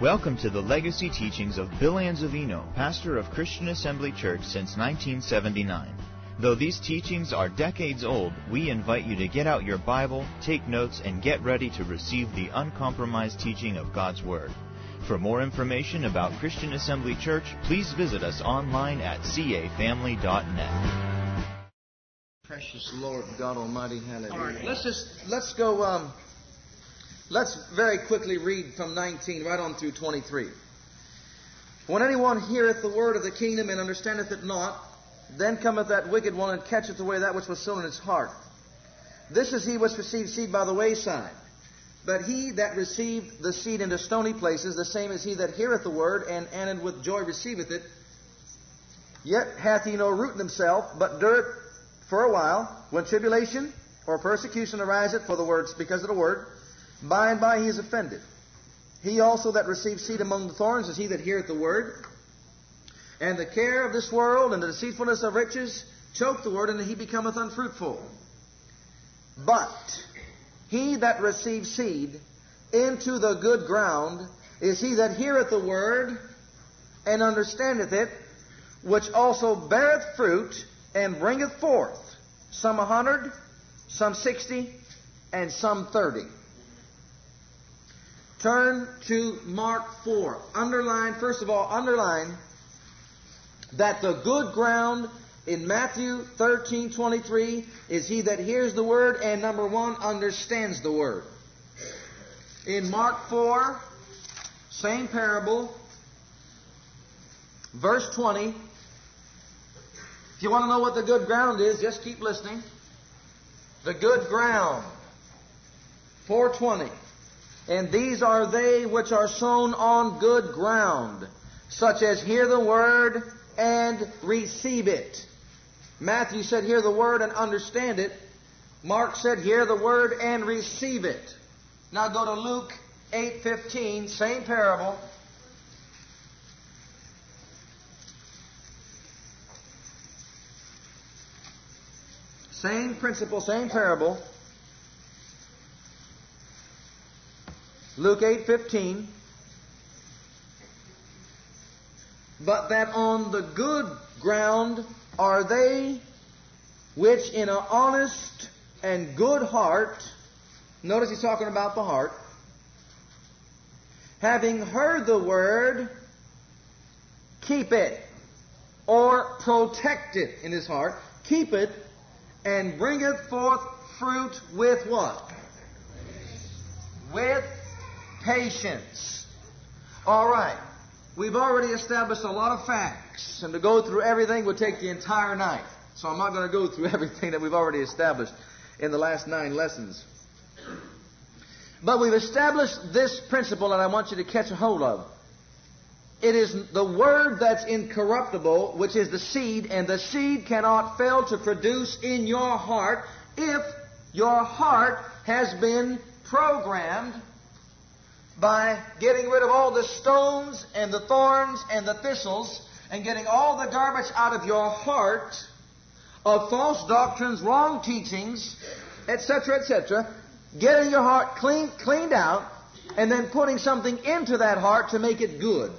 Welcome to the legacy teachings of Bill Anzavino, pastor of Christian Assembly Church since 1979. Though these teachings are decades old, we invite you to get out your Bible, take notes, and get ready to receive the uncompromised teaching of God's Word. For more information about Christian Assembly Church, please visit us online at cafamily.net. Precious Lord God Almighty, hallelujah. All right, let's just let's go. Um, let's very quickly read from 19 right on through 23. When anyone heareth the word of the kingdom and understandeth it not, then cometh that wicked one and catcheth away that which was sown in his heart. This is he which received seed by the wayside. But he that received the seed into stony places, the same as he that heareth the word, and, and with joy receiveth it, yet hath he no root in himself, but dureth for a while. When tribulation or persecution ariseth for the words, because of the word, by and by he is offended. He also that received seed among the thorns is he that heareth the word, and the care of this world and the deceitfulness of riches choke the word, and he becometh unfruitful. But he that receives seed into the good ground is he that heareth the word and understandeth it, which also beareth fruit and bringeth forth some a hundred, some sixty, and some thirty. Turn to Mark 4. Underline, first of all, underline that the good ground in Matthew 13, 23 is he that hears the word and number one, understands the word. In Mark 4, same parable, verse 20. If you want to know what the good ground is, just keep listening. The good ground, 420. And these are they which are sown on good ground, such as hear the word and receive it. Matthew said, Hear the word and understand it. Mark said, Hear the word and receive it. Now go to Luke 8:15, same parable. Same principle, same parable. Luke 8:15. But that on the good ground are they which in an honest and good heart, notice he's talking about the heart, having heard the word, keep it or protect it in his heart, keep it and bringeth forth fruit with what? With patience. All right. We've already established a lot of facts, and to go through everything would take the entire night. So I'm not going to go through everything that we've already established in the last nine lessons. But we've established this principle that I want you to catch a hold of. It is the word that's incorruptible, which is the seed, and the seed cannot fail to produce in your heart if your heart has been programmed by getting rid of all the stones and the thorns and the thistles and getting all the garbage out of your heart of false doctrines, wrong teachings, etc., etc., getting your heart clean, cleaned out, and then putting something into that heart to make it good.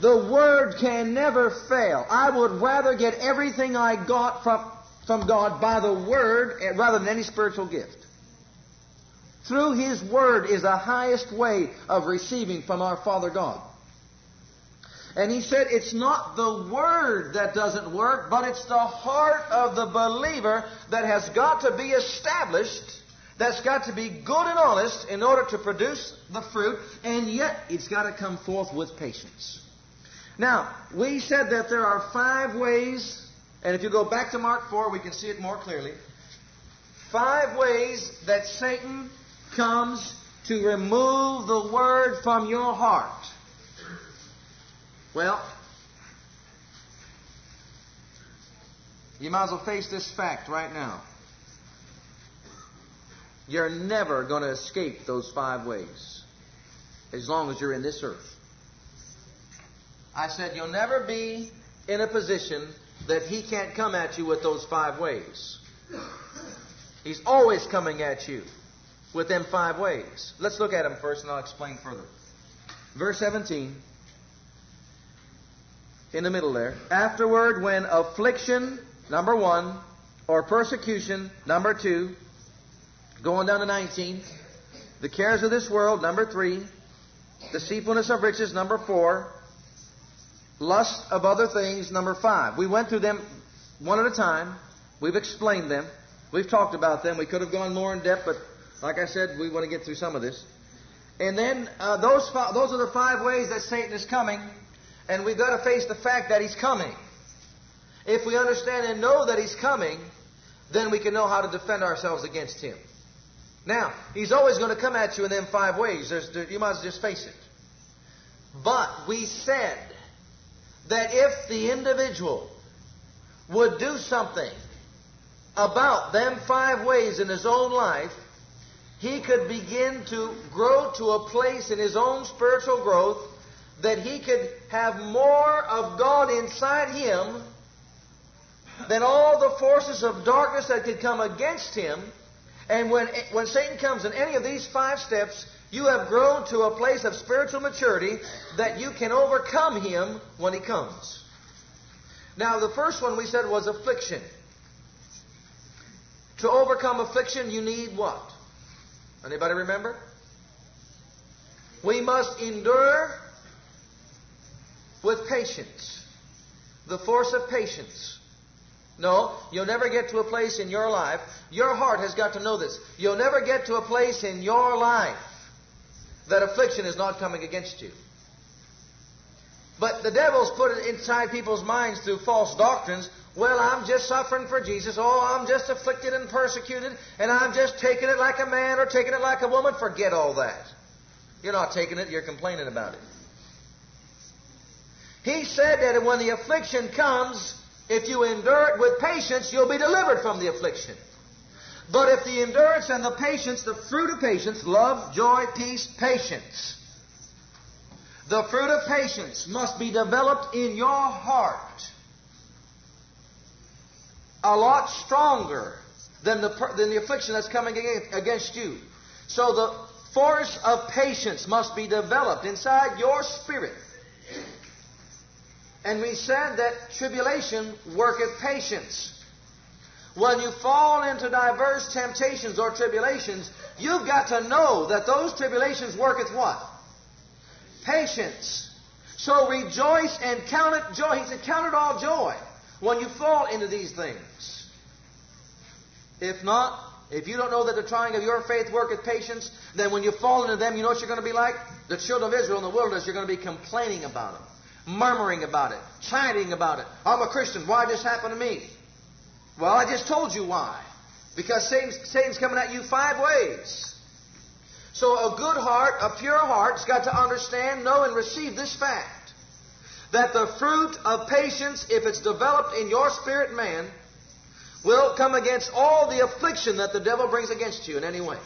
The Word can never fail. I would rather get everything I got from, from God by the Word eh, rather than any spiritual gift. Through His Word is the highest way of receiving from our Father God. And he said it's not the Word that doesn't work, but it's the heart of the believer that has got to be established, that's got to be good and honest in order to produce the fruit, and yet it's got to come forth with patience. Now, we said that there are five ways, and if you go back to Mark 4, we can see it more clearly. Five ways that Satan comes to remove the word from your heart. Well, you might as well face this fact right now. You're never going to escape those five ways as long as you're in this earth. I said you'll never be in a position that he can't come at you with those five ways. He's always coming at you with them five ways. Let's look at them first and I'll explain further. Verse 17. In the middle there. Afterward, when affliction, number one, or persecution, number two, going down to 19. The cares of this world, number three. Deceitfulness of riches, number four. Lust of other things, number five. We went through them one at a time. We've explained them. We've talked about them. We could have gone more in depth, but like I said, we want to get through some of this. And then uh, those those are the five ways that Satan is coming, and we've got to face the fact that he's coming. If we understand and know that he's coming, then we can know how to defend ourselves against him. Now, he's always going to come at you in them five ways. There, you well just face it. But we said that if the individual would do something about them five ways in his own life, he could begin to grow to a place in his own spiritual growth that he could have more of God inside him than all the forces of darkness that could come against him. And when, when Satan comes in any of these five steps, you have grown to a place of spiritual maturity that you can overcome him when he comes. Now, the first one we said was affliction. To overcome affliction, you need what? Anybody remember? We must endure with patience. The force of patience. No, you'll never get to a place in your life. Your heart has got to know this. You'll never get to a place in your life that affliction is not coming against you. But the devil's put it inside people's minds through false doctrines. Well, I'm just suffering for Jesus. Oh, I'm just afflicted and persecuted, and I'm just taking it like a man or taking it like a woman. Forget all that. You're not taking it, you're complaining about it. He said that when the affliction comes, if you endure it with patience, you'll be delivered from the affliction. But if the endurance and the patience, the fruit of patience, love, joy, peace, patience, the fruit of patience must be developed in your heart a lot stronger than the, than the affliction that's coming against you. So the force of patience must be developed inside your spirit. And we said that tribulation worketh patience. When you fall into diverse temptations or tribulations, you've got to know that those tribulations worketh what? Patience. So rejoice and count it joy. He said, count it all joy when you fall into these things. If not, if you don't know that the trying of your faith worketh patience, then when you fall into them, you know what you're going to be like? The children of Israel in the wilderness, you're going to be complaining about them murmuring about it, chiding about it. I'm a Christian. Why did this happened to me? Well, I just told you why. Because Satan's, Satan's coming at you five ways. So a good heart, a pure heart's got to understand, know, and receive this fact. That the fruit of patience, if it's developed in your spirit man, will come against all the affliction that the devil brings against you in any way.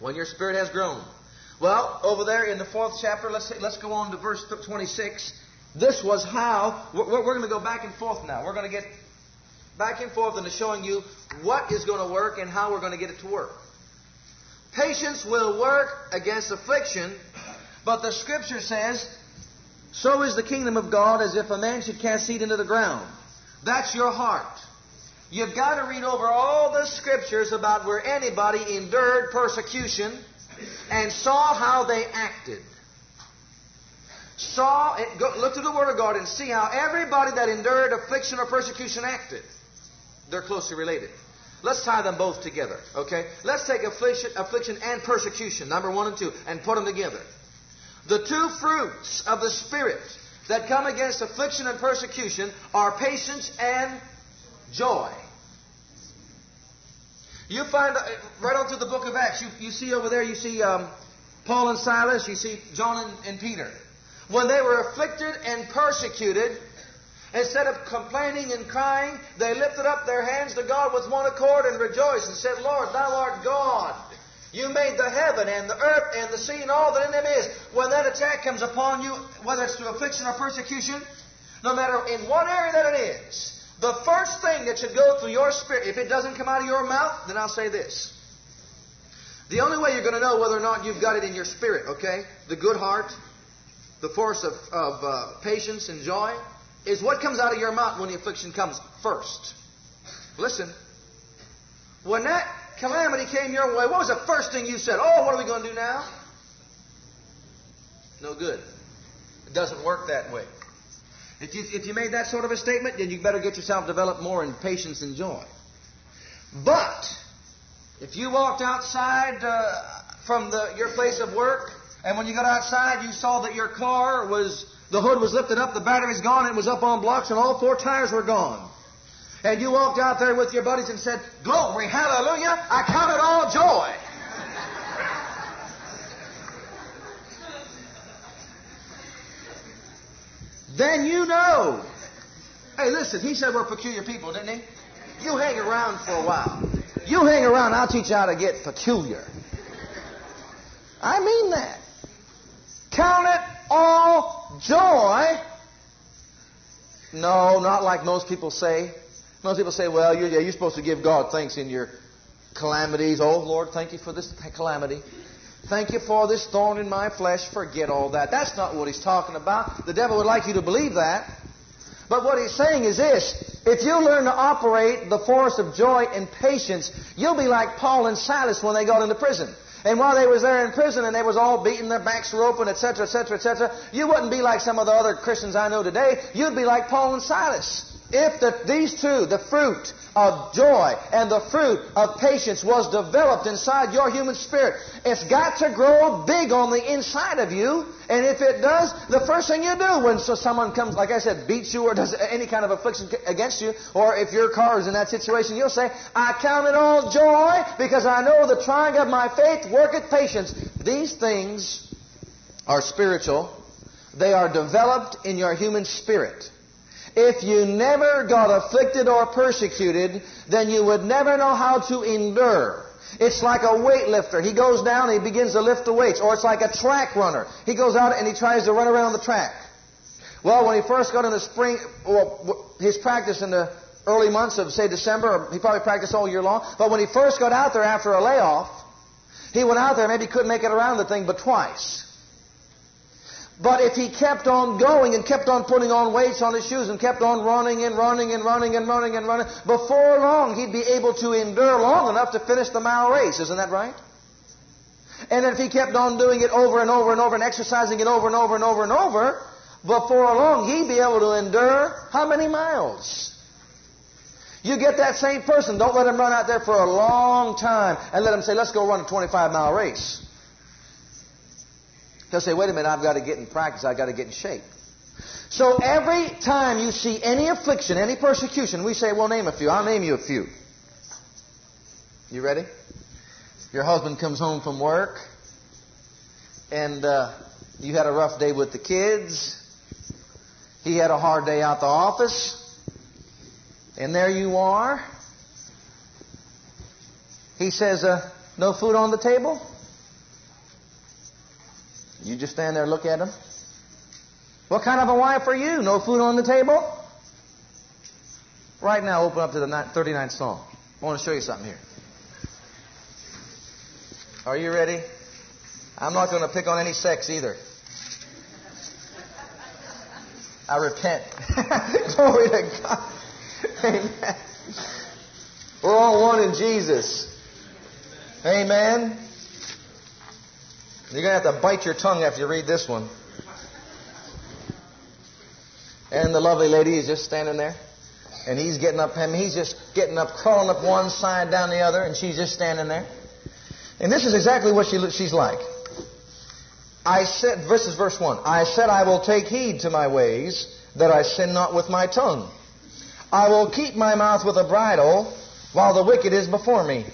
When your spirit has grown. Well, over there in the fourth chapter, let's, let's go on to verse 26. This was how, we're, we're going to go back and forth now. We're going to get back and forth into showing you what is going to work and how we're going to get it to work. Patience will work against affliction, but the scripture says, so is the kingdom of God as if a man should cast seed into the ground. That's your heart. You've got to read over all the scriptures about where anybody endured persecution and saw how they acted. Saw, it, go, look to the Word of God and see how everybody that endured affliction or persecution acted. They're closely related. Let's tie them both together, okay? Let's take affliction, affliction and persecution, number one and two, and put them together. The two fruits of the Spirit that come against affliction and persecution are patience and joy. You find uh, right on through the book of Acts, you, you see over there, you see um, Paul and Silas, you see John and, and Peter. When they were afflicted and persecuted, instead of complaining and crying, they lifted up their hands to God with one accord and rejoiced and said, Lord, thou art God. You made the heaven and the earth and the sea and all that in them is. When that attack comes upon you, whether it's through affliction or persecution, no matter in what area that it is, the first thing that should go through your spirit, if it doesn't come out of your mouth, then I'll say this. The only way you're going to know whether or not you've got it in your spirit, okay? The good heart, the force of, of uh, patience and joy, is what comes out of your mouth when the affliction comes first. Listen. When that calamity came your way, what was the first thing you said? Oh, what are we going to do now? No good. It doesn't work that way. If you, if you made that sort of a statement, then you better get yourself developed more in patience and joy. But if you walked outside uh, from the, your place of work, and when you got outside, you saw that your car was the hood was lifted up, the battery's gone, it was up on blocks, and all four tires were gone. And you walked out there with your buddies and said, "Glory, hallelujah! I count it all joy." then you know. Hey, listen, he said we're peculiar people, didn't he? You hang around for a while. You hang around, I'll teach you how to get peculiar. I mean that. Count it all joy. No, not like most people say. Most people say, well, you're, yeah, you're supposed to give God thanks in your calamities. Oh, Lord, thank you for this calamity. Thank you for this thorn in my flesh. Forget all that. That's not what he's talking about. The devil would like you to believe that. But what he's saying is this. If you learn to operate the force of joy and patience, you'll be like Paul and Silas when they got into prison. And while they was there in prison and they was all beaten, their backs were open, etc., etc., etc., you wouldn't be like some of the other Christians I know today. You'd be like Paul and Silas. If the, these two, the fruit of joy and the fruit of patience was developed inside your human spirit, it's got to grow big on the inside of you. And if it does, the first thing you do when so someone comes, like I said, beats you or does any kind of affliction against you, or if your car is in that situation, you'll say, I count it all joy because I know the trying of my faith worketh patience. These things are spiritual. They are developed in your human spirit. If you never got afflicted or persecuted, then you would never know how to endure. It's like a weightlifter. He goes down and he begins to lift the weights. Or it's like a track runner. He goes out and he tries to run around the track. Well, when he first got in the spring, well, his practice in the early months of, say, December, he probably practiced all year long. But when he first got out there after a layoff, he went out there, maybe couldn't make it around the thing but twice. But if he kept on going and kept on putting on weights on his shoes and kept on running and running and running and running and running, before long he'd be able to endure long enough to finish the mile race. Isn't that right? And if he kept on doing it over and over and over and exercising it over and over and over and over, before long he'd be able to endure how many miles? You get that same person, don't let him run out there for a long time and let him say, let's go run a 25 mile race. He'll say, wait a minute, I've got to get in practice, I've got to get in shape. So every time you see any affliction, any persecution, we say, well, name a few. I'll name you a few. You ready? Your husband comes home from work, and uh, you had a rough day with the kids. He had a hard day out the office. And there you are. He says, uh, no food on the table? You just stand there and look at them. What kind of a wife are you? No food on the table? Right now, open up to the 39th Psalm. I want to show you something here. Are you ready? I'm not going to pick on any sex either. I repent. Glory to God. Amen. We're all one in Jesus. Amen. You're going to have to bite your tongue after you read this one. And the lovely lady is just standing there. And he's getting up, mean, he's just getting up, crawling up one side, down the other, and she's just standing there. And this is exactly what she, she's like. I said, this is verse 1. I said, I will take heed to my ways, that I sin not with my tongue. I will keep my mouth with a bridle, while the wicked is before me.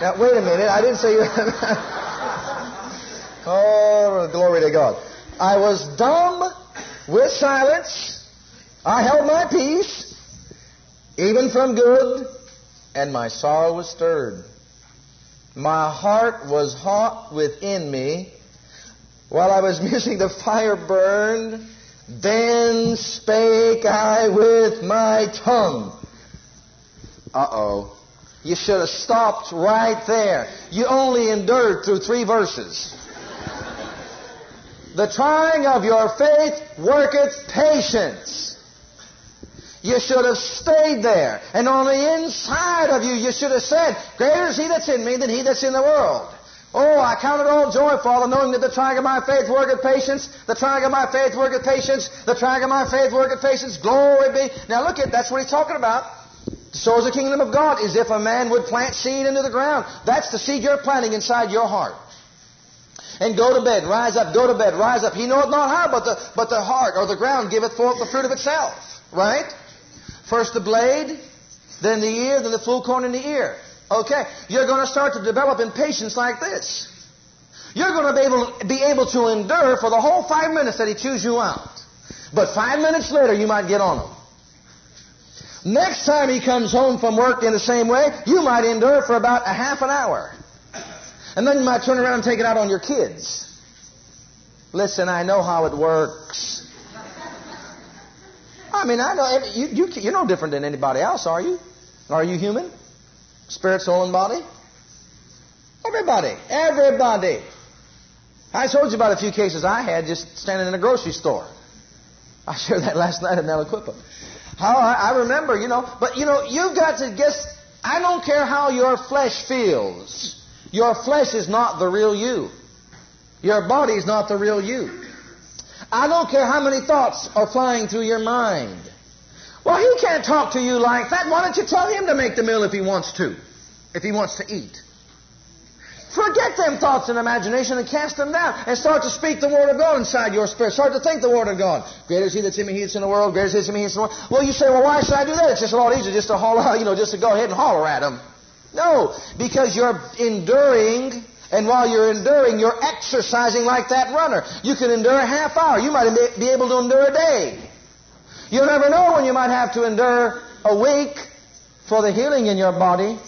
Now, wait a minute. I didn't say you. Oh, glory to God. I was dumb with silence. I held my peace, even from good, and my sorrow was stirred. My heart was hot within me. While I was musing, the fire burned. Then spake I with my tongue. Uh oh. You should have stopped right there. You only endured through three verses. The trying of your faith worketh patience. You should have stayed there. And on the inside of you, you should have said, Greater is he that's in me than he that's in the world. Oh, I count it all joy, Father, knowing that the trying of my faith worketh patience, the trying of my faith worketh patience, the trying of my faith worketh patience. Glory be. Now look at, that's what he's talking about. So is the kingdom of God, is if a man would plant seed into the ground. That's the seed you're planting inside your heart. And go to bed, rise up, go to bed, rise up. He knoweth not how, but the, but the heart or the ground giveth forth the fruit of itself. Right? First the blade, then the ear, then the full corn in the ear. Okay, you're going to start to develop in patience like this. You're going to be able, be able to endure for the whole five minutes that he chews you out. But five minutes later, you might get on him. Next time he comes home from work in the same way, you might endure for about a half an hour. And then you might turn around and take it out on your kids. Listen, I know how it works. I mean, I know you, you, you're no different than anybody else, are you? Are you human? Spirit, soul, and body? Everybody. Everybody. I told you about a few cases I had just standing in a grocery store. I shared that last night at Malaquippa. How I, I remember, you know, but you know, you've got to guess, I don't care how your flesh feels. Your flesh is not the real you. Your body is not the real you. I don't care how many thoughts are flying through your mind. Well, he can't talk to you like that. Why don't you tell him to make the meal if he wants to? If he wants to eat. Forget them thoughts and imagination and cast them down and start to speak the Word of God inside your spirit. Start to think the Word of God. Greater is He that's in me, He that's in the world. Greater is He that's in me, He that's in the world. Well, you say, well, why should I do that? It's just a lot easier just to holler, you know, just to go ahead and holler at Him. No, because you're enduring, and while you're enduring, you're exercising like that runner. You can endure a half hour. You might be able to endure a day. You'll never know when you might have to endure a week for the healing in your body.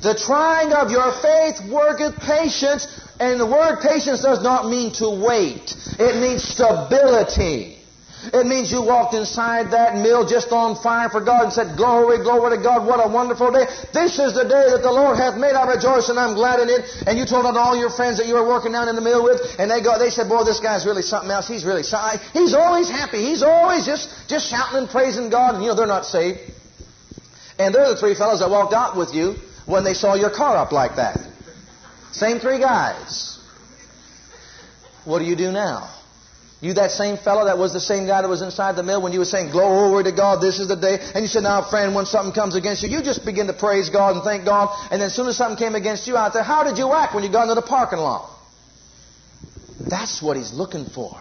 The trying of your faith worketh patience, and the word patience does not mean to wait. It means stability. It means you walked inside that mill just on fire for God and said, Glory, glory to God, what a wonderful day. This is the day that the Lord hath made. I rejoice and I'm glad in it. And you told all your friends that you were working down in the mill with, and they go, they said, Boy, this guy's really something else. He's really, shy. he's always happy. He's always just, just shouting and praising God. And you know, they're not saved. And they're the three fellows that walked out with you when they saw your car up like that. Same three guys. What do you do now? You that same fellow that was the same guy that was inside the mill when you were saying, glory to God, this is the day. And you said, now friend, when something comes against you, you just begin to praise God and thank God. And then as soon as something came against you out there, how did you act when you got into the parking lot? That's what he's looking for.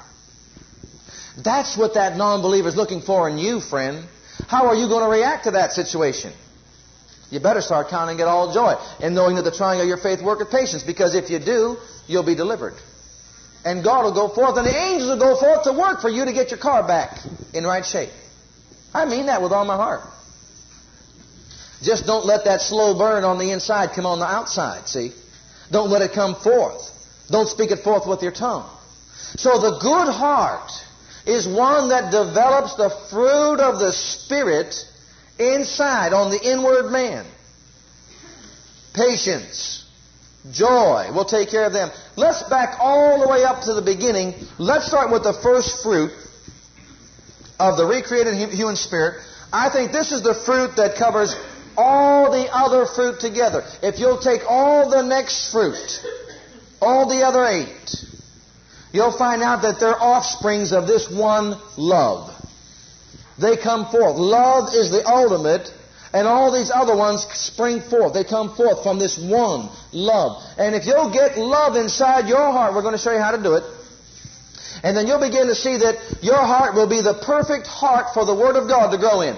That's what that non-believer is looking for in you, friend. How are you going to react to that situation? You better start counting it all joy and knowing that the trying of your faith worketh patience, because if you do, you'll be delivered. And God will go forth, and the angels will go forth to work for you to get your car back in right shape. I mean that with all my heart. Just don't let that slow burn on the inside come on the outside, see? Don't let it come forth. Don't speak it forth with your tongue. So the good heart is one that develops the fruit of the Spirit inside on the inward man. Patience, joy, we'll take care of them. Let's back all the way up to the beginning. Let's start with the first fruit of the recreated human spirit. I think this is the fruit that covers all the other fruit together. If you'll take all the next fruit, all the other eight, you'll find out that they're offsprings of this one love. They come forth. Love is the ultimate, and all these other ones spring forth. They come forth from this one love. And if you'll get love inside your heart, we're going to show you how to do it. And then you'll begin to see that your heart will be the perfect heart for the Word of God to grow in.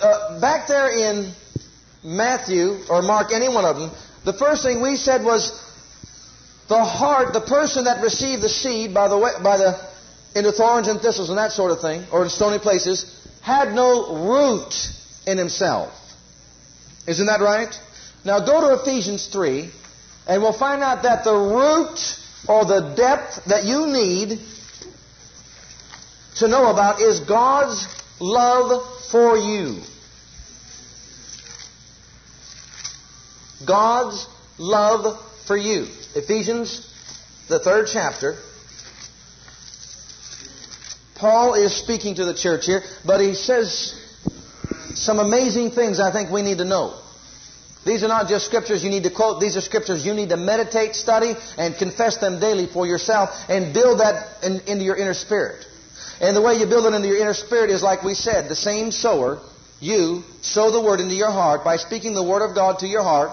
Uh, back there in Matthew or Mark, any one of them, the first thing we said was the heart, the person that received the seed by the way, by the into thorns and thistles and that sort of thing, or in stony places, had no root in himself. Isn't that right? Now go to Ephesians 3, and we'll find out that the root or the depth that you need to know about is God's love for you. God's love for you. Ephesians, the third chapter. Paul is speaking to the church here, but he says some amazing things I think we need to know. These are not just scriptures you need to quote. These are scriptures you need to meditate, study, and confess them daily for yourself and build that in, into your inner spirit. And the way you build it into your inner spirit is like we said, the same sower, you sow the word into your heart by speaking the word of God to your heart.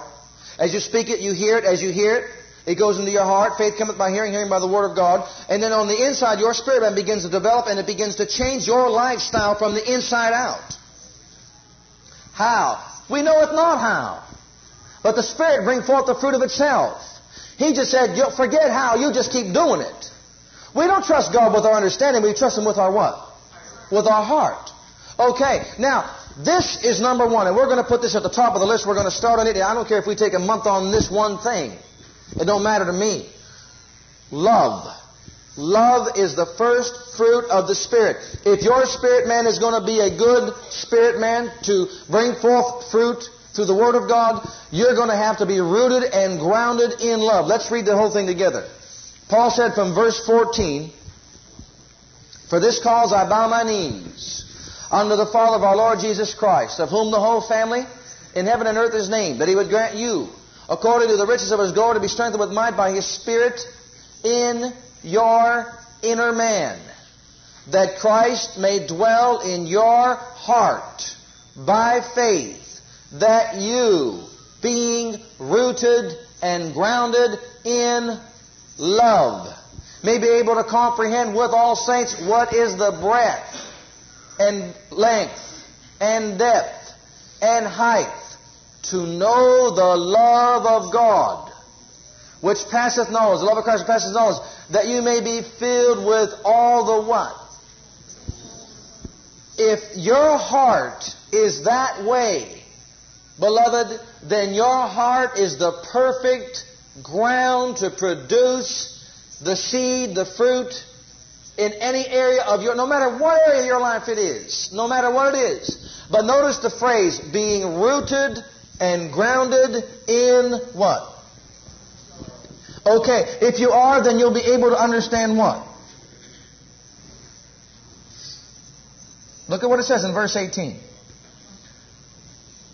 As you speak it, you hear it. As you hear it, it goes into your heart. Faith cometh by hearing, hearing by the word of God. And then on the inside, your spirit man begins to develop and it begins to change your lifestyle from the inside out. How? We know it not how. But the Spirit bring forth the fruit of itself. He just said, forget how, you just keep doing it. We don't trust God with our understanding, we trust Him with our what? With our heart. Okay, now, this is number one, and we're going to put this at the top of the list. We're going to start on it. I don't care if we take a month on this one thing. It don't matter to me. Love. Love is the first fruit of the Spirit. If your spirit man is going to be a good spirit man to bring forth fruit through the Word of God, you're going to have to be rooted and grounded in love. Let's read the whole thing together. Paul said from verse 14, For this cause I bow my knees unto the Father of our Lord Jesus Christ, of whom the whole family in heaven and earth is named, that he would grant you, according to the riches of his glory, to be strengthened with might by his Spirit in your inner man, that Christ may dwell in your heart by faith that you, being rooted and grounded in love, may be able to comprehend with all saints what is the breadth and length and depth and height, to know the love of God, which passeth knowledge, the love of Christ passeth knowledge, that you may be filled with all the what? If your heart is that way, beloved, then your heart is the perfect ground to produce the seed, the fruit, in any area of your, no matter what area of your life it is, no matter what it is. But notice the phrase, being rooted and grounded in what? Okay, if you are, then you'll be able to understand what? Look at what it says in verse 18.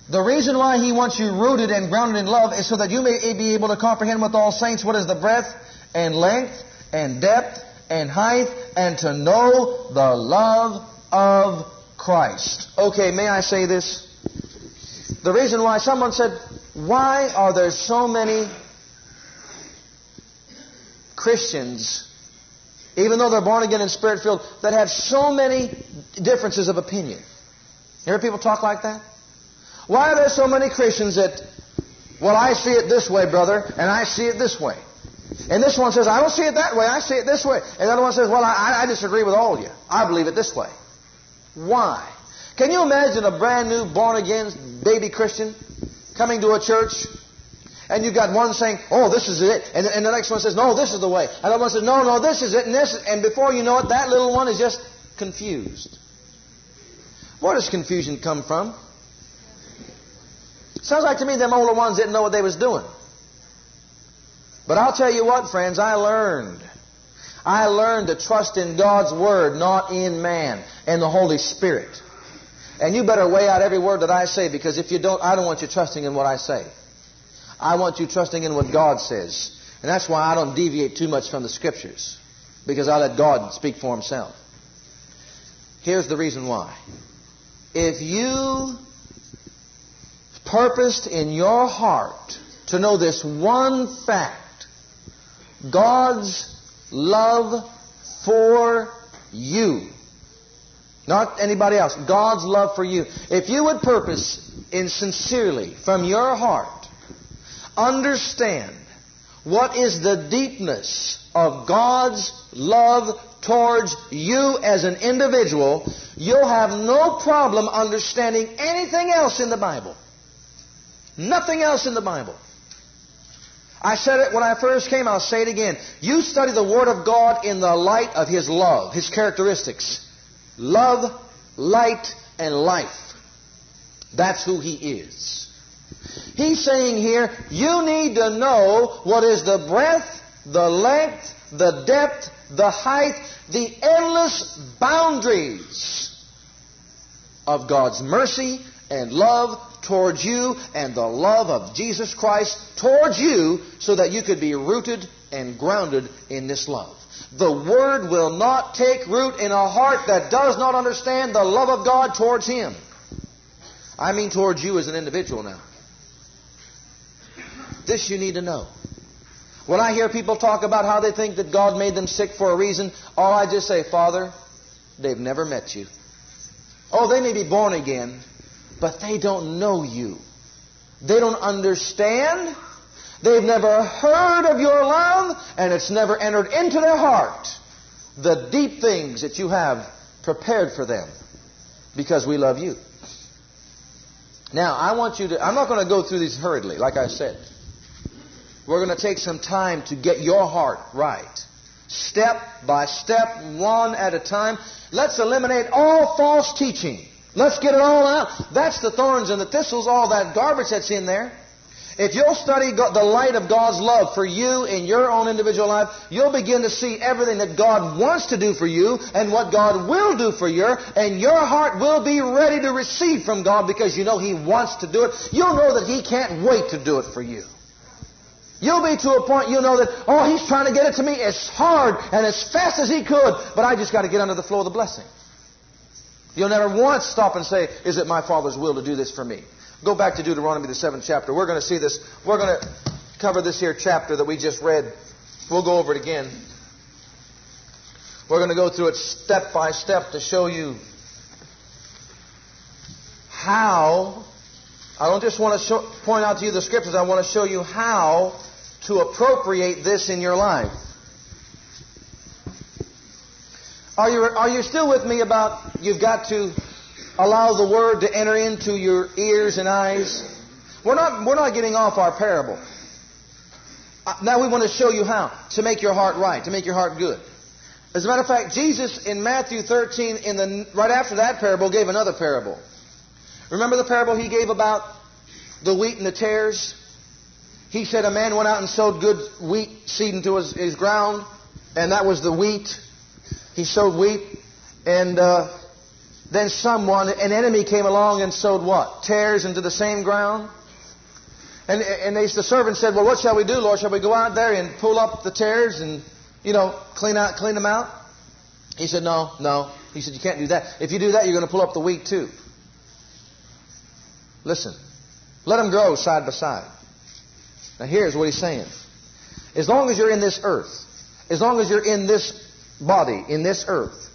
The reason why he wants you rooted and grounded in love is so that you may be able to comprehend with all saints what is the breadth and length and depth and height and to know the love of Christ. Okay, may I say this? The reason why someone said, why are there so many Christians, even though they're born again and spirit filled, that have so many differences of opinion? You hear people talk like that? Why are there so many Christians that, well, I see it this way, brother, and I see it this way? And this one says, I don't see it that way, I see it this way. And the other one says, well, I, I disagree with all of you. I believe it this way. Why? Can you imagine a brand new, born again, baby Christian coming to a church and you've got one saying, oh, this is it. And, and the next one says, no, this is the way. And the one says, no, no, this is it. And this, and before you know it, that little one is just confused. Where does confusion come from? Sounds like to me them older ones didn't know what they was doing. But I'll tell you what, friends, I learned. I learned to trust in God's Word, not in man and the Holy Spirit. And you better weigh out every word that I say because if you don't, I don't want you trusting in what I say. I want you trusting in what God says. And that's why I don't deviate too much from the Scriptures because I let God speak for Himself. Here's the reason why. If you purposed in your heart to know this one fact God's love for you. Not anybody else. God's love for you. If you would purpose in sincerely from your heart understand what is the deepness of God's love towards you as an individual, you'll have no problem understanding anything else in the Bible. Nothing else in the Bible. I said it when I first came, I'll say it again. You study the Word of God in the light of His love, His characteristics. Love, light, and life. That's who He is. He's saying here, you need to know what is the breadth, the length, the depth, the height, the endless boundaries of God's mercy and love towards you and the love of Jesus Christ towards you so that you could be rooted and grounded in this love. The Word will not take root in a heart that does not understand the love of God towards Him. I mean towards you as an individual now. This you need to know. When I hear people talk about how they think that God made them sick for a reason, all I just say, Father, they've never met you. Oh, they may be born again, but they don't know you. They don't understand. They've never heard of your love, and it's never entered into their heart the deep things that you have prepared for them because we love you. Now, I want you to, I'm not going to go through these hurriedly, like I said. We're going to take some time to get your heart right. Step by step, one at a time. Let's eliminate all false teaching. Let's get it all out. That's the thorns and the thistles, all that garbage that's in there. If you'll study the light of God's love for you in your own individual life, you'll begin to see everything that God wants to do for you and what God will do for you, and your heart will be ready to receive from God because you know He wants to do it. You'll know that He can't wait to do it for you. You'll be to a point you'll know that, oh, he's trying to get it to me as hard and as fast as he could, but I just got to get under the flow of the blessing. You'll never once stop and say, is it my Father's will to do this for me? Go back to Deuteronomy, the seventh chapter. We're going to see this. We're going to cover this here chapter that we just read. We'll go over it again. We're going to go through it step by step to show you how. I don't just want to show, point out to you the scriptures. I want to show you how to appropriate this in your life. Are you, are you still with me about you've got to allow the Word to enter into your ears and eyes? We're not, we're not getting off our parable. Uh, now we want to show you how to make your heart right, to make your heart good. As a matter of fact, Jesus in Matthew 13, in the, right after that parable, gave another parable. Remember the parable he gave about the wheat and the tares? He said a man went out and sowed good wheat seed into his, his ground, and that was the wheat. He sowed wheat, and uh, then someone, an enemy came along and sowed what? Tares into the same ground. And, and they, the servant said, well, what shall we do, Lord? Shall we go out there and pull up the tares and, you know, clean out, clean them out? He said, no, no. He said, you can't do that. If you do that, you're going to pull up the wheat too. Listen. Let them grow side by side. Now here's what he's saying. As long as you're in this earth, as long as you're in this body, in this earth,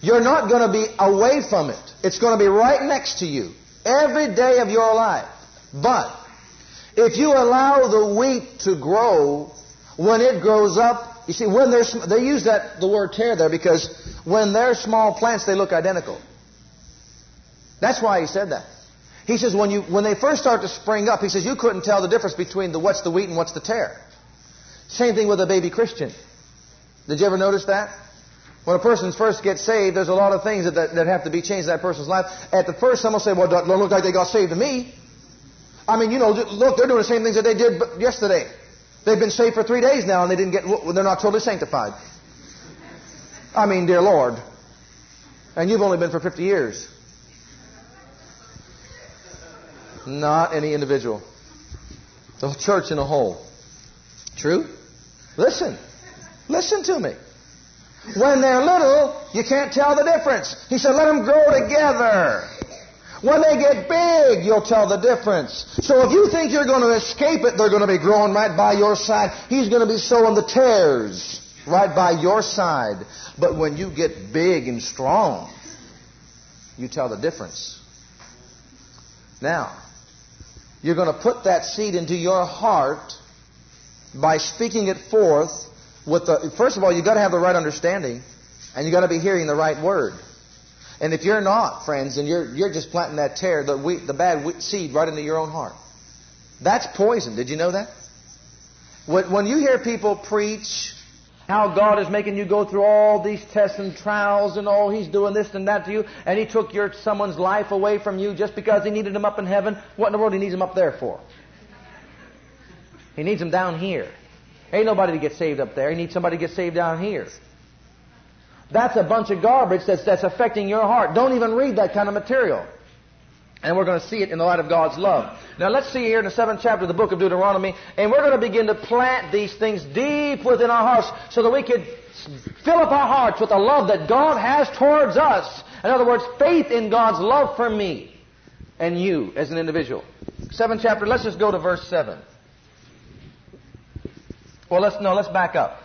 you're not going to be away from it. It's going to be right next to you every day of your life. But if you allow the wheat to grow, when it grows up, you see, when they're, they use that, the word tare there because when they're small plants, they look identical. That's why he said that. He says when you, when they first start to spring up, he says you couldn't tell the difference between the what's the wheat and what's the tare. Same thing with a baby Christian. Did you ever notice that? When a person first gets saved, there's a lot of things that, that, that have to be changed in that person's life. At the first, some will say, well, it don't look like they got saved to me. I mean, you know, look, they're doing the same things that they did yesterday. They've been saved for three days now and they didn't get, they're not totally sanctified. I mean, dear Lord. And you've only been for 50 years. Not any individual. The church in a whole. True? Listen. Listen to me. When they're little, you can't tell the difference. He said, let them grow together. When they get big, you'll tell the difference. So if you think you're going to escape it, they're going to be growing right by your side. He's going to be sowing the tares right by your side. But when you get big and strong, you tell the difference. Now, you're going to put that seed into your heart by speaking it forth with the, first of all, you've got to have the right understanding and you've got to be hearing the right word. And if you're not, friends, and you're, you're just planting that tare, the, wheat, the bad wheat seed right into your own heart. That's poison. Did you know that? When, when you hear people preach How God is making you go through all these tests and trials and all He's doing this and that to you, and He took your someone's life away from you just because He needed him up in heaven. What in the world He needs him up there for? He needs him down here. Ain't nobody to get saved up there. He needs somebody to get saved down here. That's a bunch of garbage that's, that's affecting your heart. Don't even read that kind of material. And we're going to see it in the light of God's love. Now let's see here in the seventh chapter of the book of Deuteronomy, and we're going to begin to plant these things deep within our hearts so that we could fill up our hearts with the love that God has towards us. In other words, faith in God's love for me and you as an individual. Seventh chapter, let's just go to verse 7. Well, let's, no, let's back up.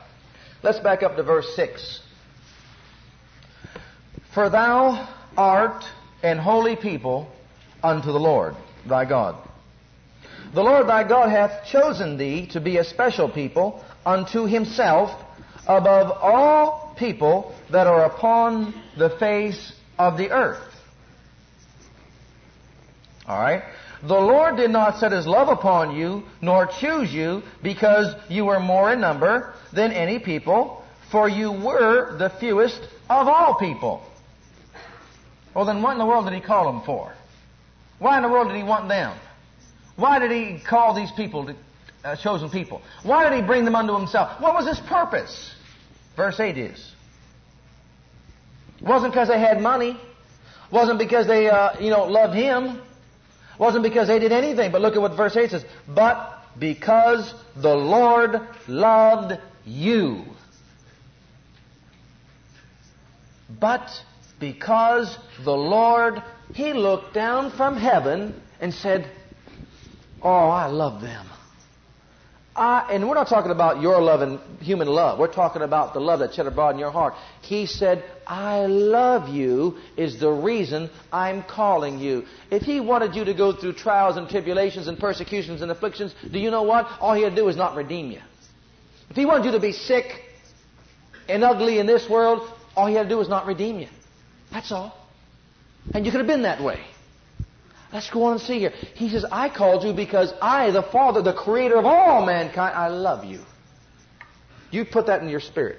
Let's back up to verse 6. For thou art an holy people unto the Lord thy God. The Lord thy God hath chosen thee to be a special people unto himself above all people that are upon the face of the earth. Alright? The Lord did not set his love upon you, nor choose you, because you were more in number than any people, for you were the fewest of all people. Well, then what in the world did he call them for? Why in the world did he want them? Why did he call these people uh, chosen people? Why did he bring them unto himself? What was his purpose? Verse 8 is. Wasn't because they had money. Wasn't because they, uh, you know, loved him. Wasn't because they did anything. But look at what verse 8 says. But because the Lord loved you. But because the Lord, He looked down from heaven and said, Oh, I love them. I, and we're not talking about your love and human love. We're talking about the love that shed abroad in your heart. He said, I love you is the reason I'm calling you. If He wanted you to go through trials and tribulations and persecutions and afflictions, do you know what? All He had to do is not redeem you. If He wanted you to be sick and ugly in this world, all He had to do was not redeem you. That's all. And you could have been that way. Let's go on and see here. He says, I called you because I, the Father, the Creator of all mankind, I love you. You put that in your spirit.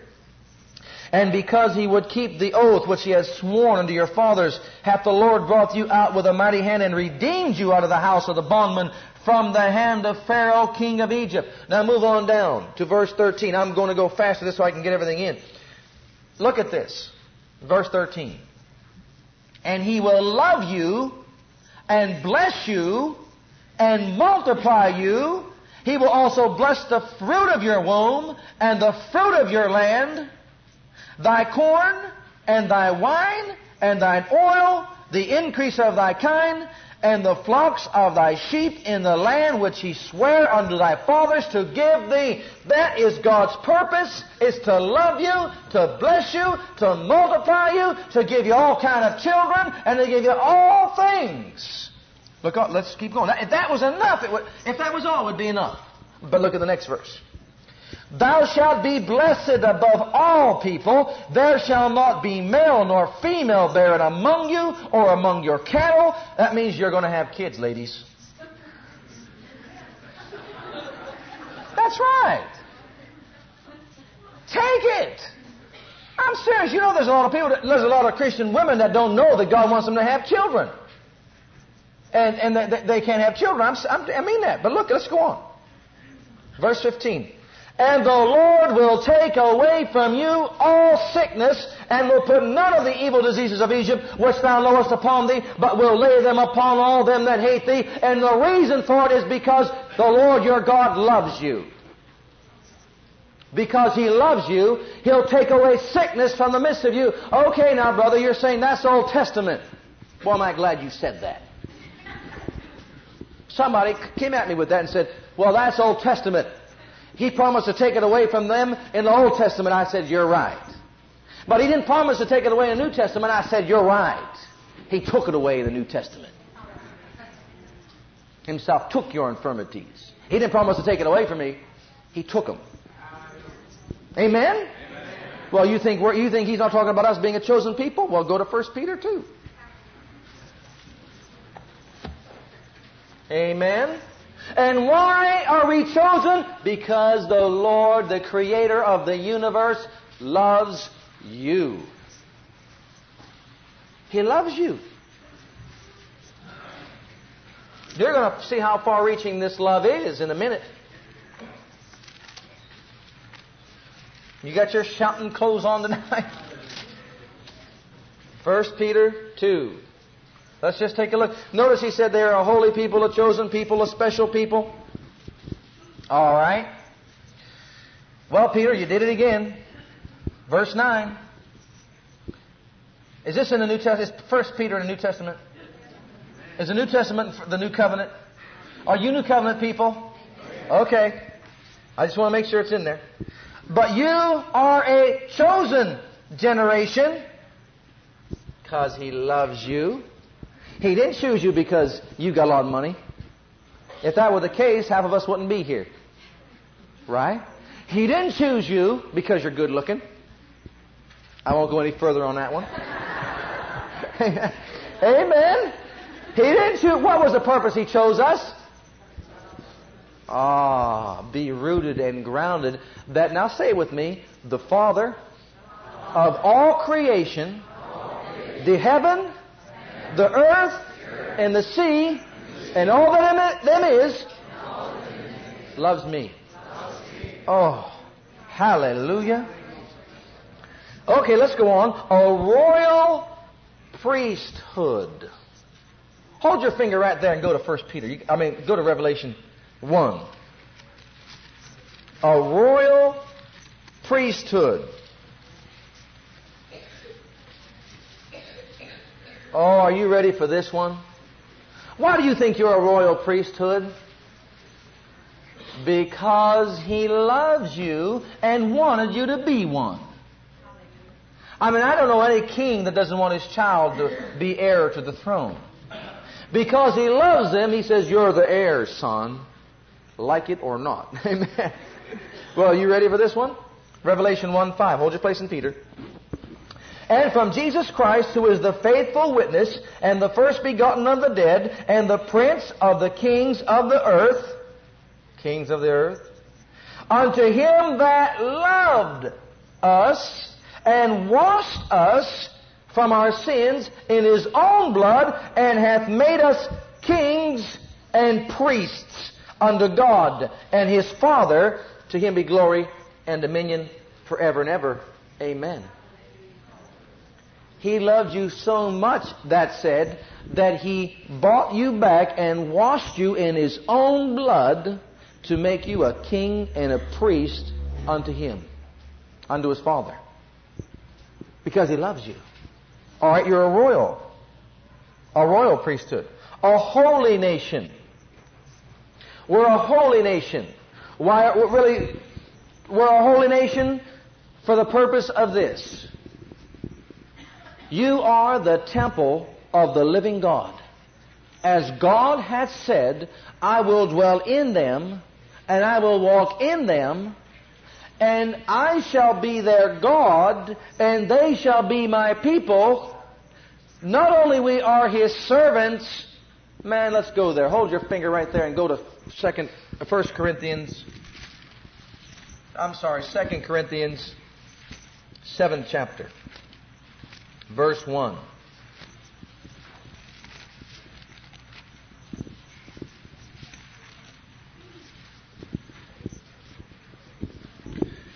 And because he would keep the oath which he has sworn unto your fathers, hath the Lord brought you out with a mighty hand and redeemed you out of the house of the bondman from the hand of Pharaoh, king of Egypt. Now move on down to verse 13. I'm going to go faster this so I can get everything in. Look at this. Verse 13 and he will love you and bless you and multiply you. He will also bless the fruit of your womb and the fruit of your land, thy corn and thy wine and thine oil, the increase of thy kind, and the flocks of thy sheep in the land which he sware unto thy fathers to give thee. That is God's purpose, is to love you, to bless you, to multiply you, to give you all kind of children, and to give you all things. Look, let's keep going. If that was enough, would, if that was all, it would be enough. But look at the next verse. Thou shalt be blessed above all people. There shall not be male nor female barren among you or among your cattle. That means you're going to have kids, ladies. That's right. Take it. I'm serious. You know, there's a lot of people, that, there's a lot of Christian women that don't know that God wants them to have children. And, and they, they can't have children. I'm, I'm, I mean that. But look, let's go on. Verse 15. And the Lord will take away from you all sickness, and will put none of the evil diseases of Egypt which thou knowest upon thee, but will lay them upon all them that hate thee. And the reason for it is because the Lord your God loves you. Because He loves you, He'll take away sickness from the midst of you. Okay now, brother, you're saying that's Old Testament. Boy, am I glad you said that. Somebody came at me with that and said, well, that's Old Testament. He promised to take it away from them in the Old Testament. I said, You're right. But He didn't promise to take it away in the New Testament. I said, You're right. He took it away in the New Testament. Himself took your infirmities. He didn't promise to take it away from me. He took them. Amen? Amen. Well, you think, you think He's not talking about us being a chosen people? Well, go to 1 Peter 2. Amen. And why are we chosen? Because the Lord, the creator of the universe, loves you. He loves you. You're going to see how far reaching this love is in a minute. You got your shouting clothes on tonight? 1 Peter 2. Let's just take a look. Notice he said they are a holy people, a chosen people, a special people. All right. Well, Peter, you did it again. Verse 9. Is this in the New Testament? Is 1 Peter in the New Testament? Is the New Testament the New Covenant? Are you New Covenant people? Okay. I just want to make sure it's in there. But you are a chosen generation because He loves you. He didn't choose you because you got a lot of money. If that were the case, half of us wouldn't be here. Right? He didn't choose you because you're good looking. I won't go any further on that one. Amen. He didn't choose. What was the purpose He chose us? Ah, be rooted and grounded. That now say it with me: the Father of all creation, the heaven, the earth, and the sea, and all that them is, loves me. Oh, hallelujah. Okay, let's go on. A royal priesthood. Hold your finger right there and go to First Peter. I mean, go to Revelation 1. A royal priesthood. Oh, are you ready for this one? Why do you think you're a royal priesthood? Because He loves you and wanted you to be one. I mean, I don't know any king that doesn't want his child to be heir to the throne. Because he loves them, he says, You're the heir, son. Like it or not. Amen. Well, are you ready for this one? Revelation 1 5. Hold your place in Peter. And from Jesus Christ, who is the faithful witness, and the first begotten of the dead, and the prince of the kings of the earth, kings of the earth, unto him that loved us and washed us from our sins in his own blood, and hath made us kings and priests unto God and his Father. To him be glory and dominion forever and ever. Amen. He loved you so much, that said, that he bought you back and washed you in his own blood to make you a king and a priest unto him, unto his Father. Because he loves you. All right, you're a royal, a royal priesthood, a holy nation. We're a holy nation. Why, really, we're a holy nation for the purpose of this. You are the temple of the living God. As God hath said, I will dwell in them, and I will walk in them, and I shall be their God, and they shall be my people. Not only we are His servants, man, let's go there. Hold your finger right there and go to Second, uh, First Corinthians. I'm sorry, Second Corinthians, seventh chapter, verse one.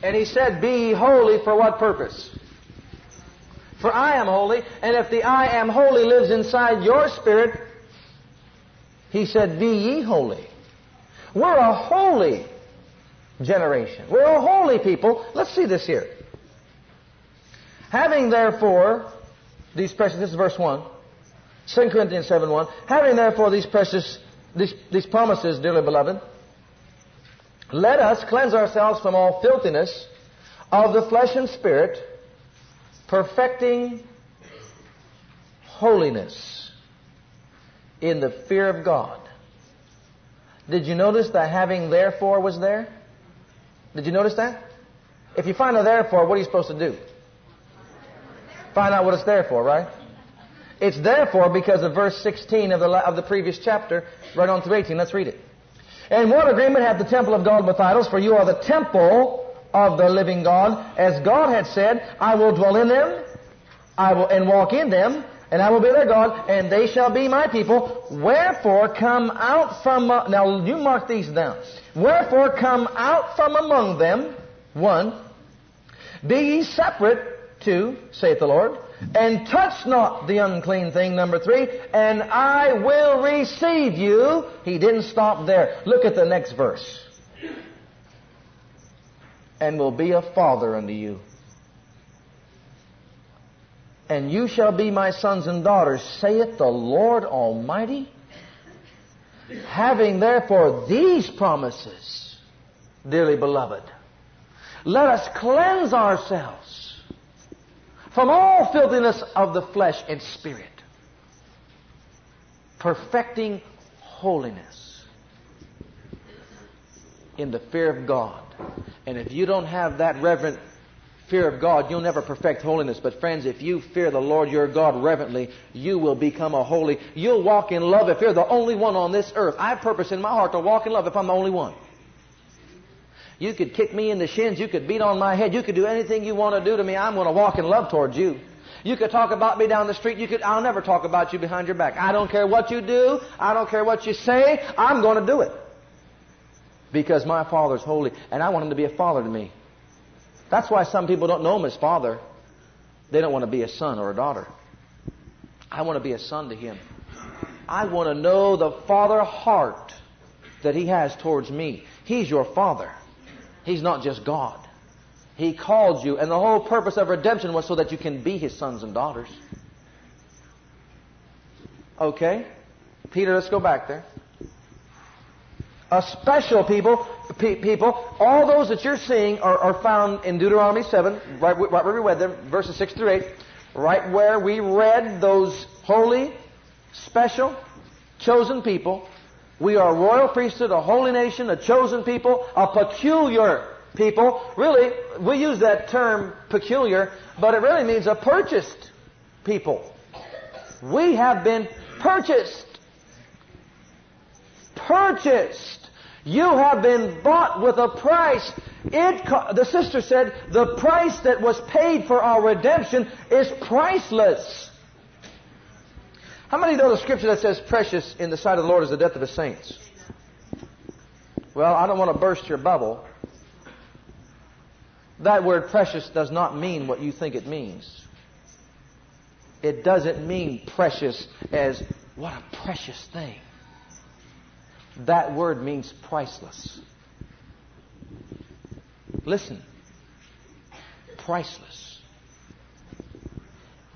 And he said, Be ye holy for what purpose? For I am holy, and if the I am holy lives inside your spirit, he said, Be ye holy. We're a holy generation. We're a holy people. Let's see this here. Having therefore these precious, this is verse 1, 2 Corinthians 7 1. Having therefore these precious, these, these promises, dearly beloved, let us cleanse ourselves from all filthiness of the flesh and spirit, perfecting holiness in the fear of God. Did you notice that having therefore was there? Did you notice that? If you find a therefore, what are you supposed to do? Find out what it's there for, right? It's there for because of verse 16 of the, of the previous chapter, right on through 18. Let's read it. And what agreement hath the temple of God with idols? For you are the temple of the living God. As God had said, I will dwell in them, I will, and walk in them, and I will be their God, and they shall be my people. Wherefore come out from, uh, now you mark these down. Wherefore come out from among them, one, be ye separate, two, saith the Lord, and touch not the unclean thing, number three, and I will receive you. He didn't stop there. Look at the next verse. And will be a father unto you. And you shall be my sons and daughters, saith the Lord Almighty. Having therefore these promises, dearly beloved, let us cleanse ourselves from all filthiness of the flesh and spirit, perfecting holiness in the fear of God. And if you don't have that reverent fear of God, you'll never perfect holiness. But friends, if you fear the Lord your God reverently, you will become a holy. You'll walk in love if you're the only one on this earth. I have purpose in my heart to walk in love if I'm the only one. You could kick me in the shins. You could beat on my head. You could do anything you want to do to me. I'm going to walk in love towards you. You could talk about me down the street. You could, I'll never talk about you behind your back. I don't care what you do. I don't care what you say. I'm going to do it. Because my Father's holy and I want Him to be a Father to me. That's why some people don't know Him as Father. They don't want to be a son or a daughter. I want to be a son to Him. I want to know the Father heart that He has towards me. He's your Father. He's not just God. He called you, and the whole purpose of redemption was so that you can be His sons and daughters. Okay? Peter, let's go back there. A special people, pe- people, all those that you're seeing are, are found in Deuteronomy 7, right, right where we read them, verses 6 through 8, right where we read those holy, special, chosen people we are a royal priesthood, a holy nation, a chosen people, a peculiar people. Really, we use that term peculiar, but it really means a purchased people. We have been purchased. Purchased. You have been bought with a price. It, the sister said, the price that was paid for our redemption is priceless. How many know the scripture that says precious in the sight of the Lord is the death of his saints? Well, I don't want to burst your bubble. That word precious does not mean what you think it means. It doesn't mean precious as what a precious thing. That word means priceless. Listen. Priceless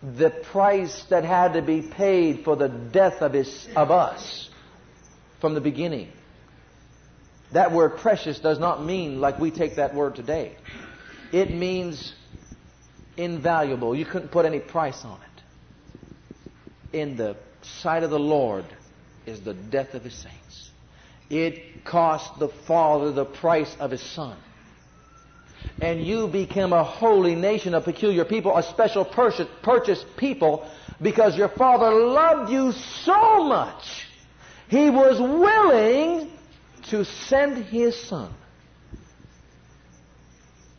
the price that had to be paid for the death of, his, of us from the beginning. That word precious does not mean like we take that word today. It means invaluable. You couldn't put any price on it. In the sight of the Lord is the death of his saints. It cost the Father the price of his Son and you became a holy nation, a peculiar people, a special purchased people, because your Father loved you so much, He was willing to send His Son.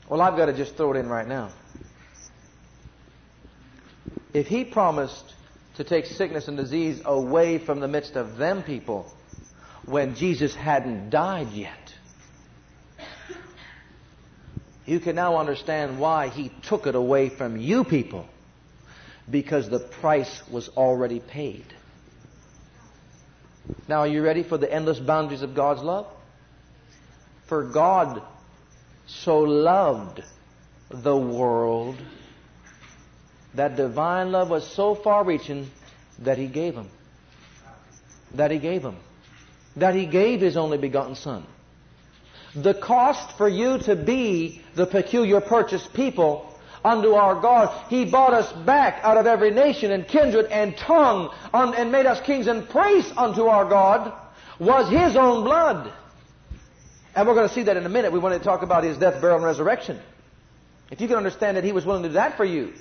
Well, I've got to just throw it in right now. If He promised to take sickness and disease away from the midst of them people when Jesus hadn't died yet, you can now understand why he took it away from you people. Because the price was already paid. Now, are you ready for the endless boundaries of God's love? For God so loved the world that divine love was so far reaching that He gave Him. That He gave Him. That He gave His only begotten Son. The cost for you to be the peculiar purchased people unto our God. He bought us back out of every nation and kindred and tongue and made us kings and priests unto our God was His own blood. And we're going to see that in a minute. We want to talk about His death, burial, and resurrection. If you can understand that He was willing to do that for you,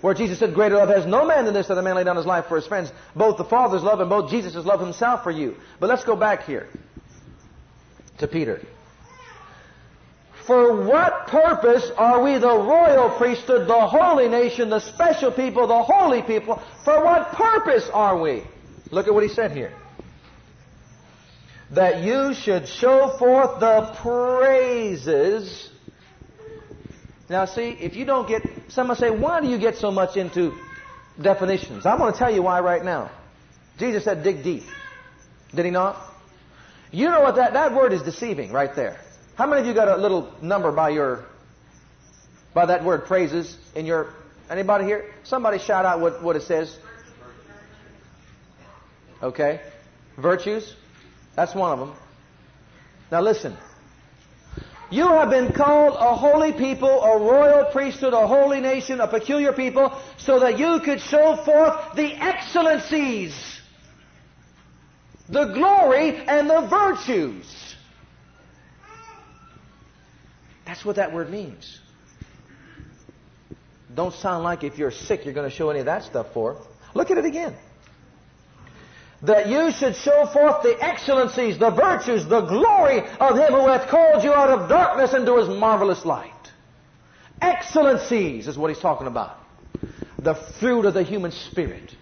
where Jesus said, greater love has no man than this that a man lay down his life for his friends. Both the Father's love and both Jesus' love Himself for you. But let's go back here. to Peter. For what purpose are we the royal priesthood, the holy nation, the special people, the holy people? For what purpose are we? Look at what he said here. That you should show forth the praises. Now see, if you don't get, someone say, why do you get so much into definitions? I'm going to tell you why right now. Jesus said dig deep. Did he not? You know what that, that word is deceiving right there. How many of you got a little number by your by that word praises in your anybody here? Somebody shout out what, what it says. Okay. Virtues. That's one of them. Now listen. You have been called a holy people, a royal priesthood, a holy nation, a peculiar people, so that you could show forth the excellencies, the glory, and the virtues That's what that word means. Don't sound like if you're sick you're going to show any of that stuff for. Look at it again. That you should show forth the excellencies, the virtues, the glory of Him who hath called you out of darkness into His marvelous light. Excellencies is what He's talking about. The fruit of the human spirit.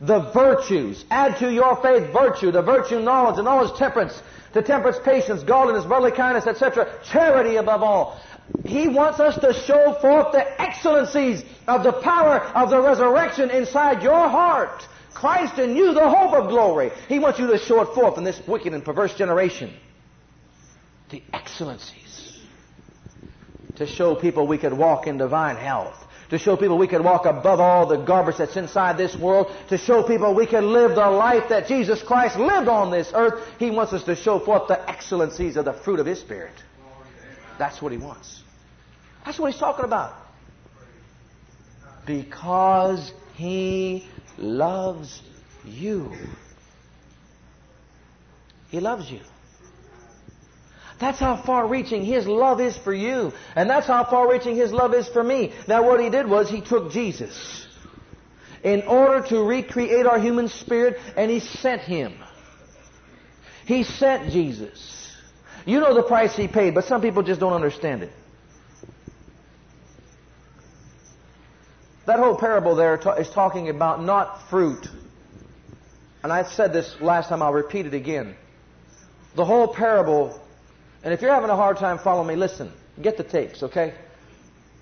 The virtues. Add to your faith virtue, the virtue knowledge, and knowledge temperance, to temperance, patience, godliness, brotherly kindness, etc. Charity above all. He wants us to show forth the excellencies of the power of the resurrection inside your heart. Christ in you, the hope of glory. He wants you to show it forth in this wicked and perverse generation. The excellencies. To show people we could walk in divine health to show people we can walk above all the garbage that's inside this world, to show people we can live the life that Jesus Christ lived on this earth. He wants us to show forth the excellencies of the fruit of His Spirit. That's what He wants. That's what He's talking about. Because He loves you. He loves you. That's how far reaching His love is for you. And that's how far reaching His love is for me. Now what He did was He took Jesus in order to recreate our human spirit and He sent Him. He sent Jesus. You know the price He paid, but some people just don't understand it. That whole parable there is talking about not fruit. And I said this last time, I'll repeat it again. The whole parable and if you're having a hard time following me, listen. Get the tapes, okay?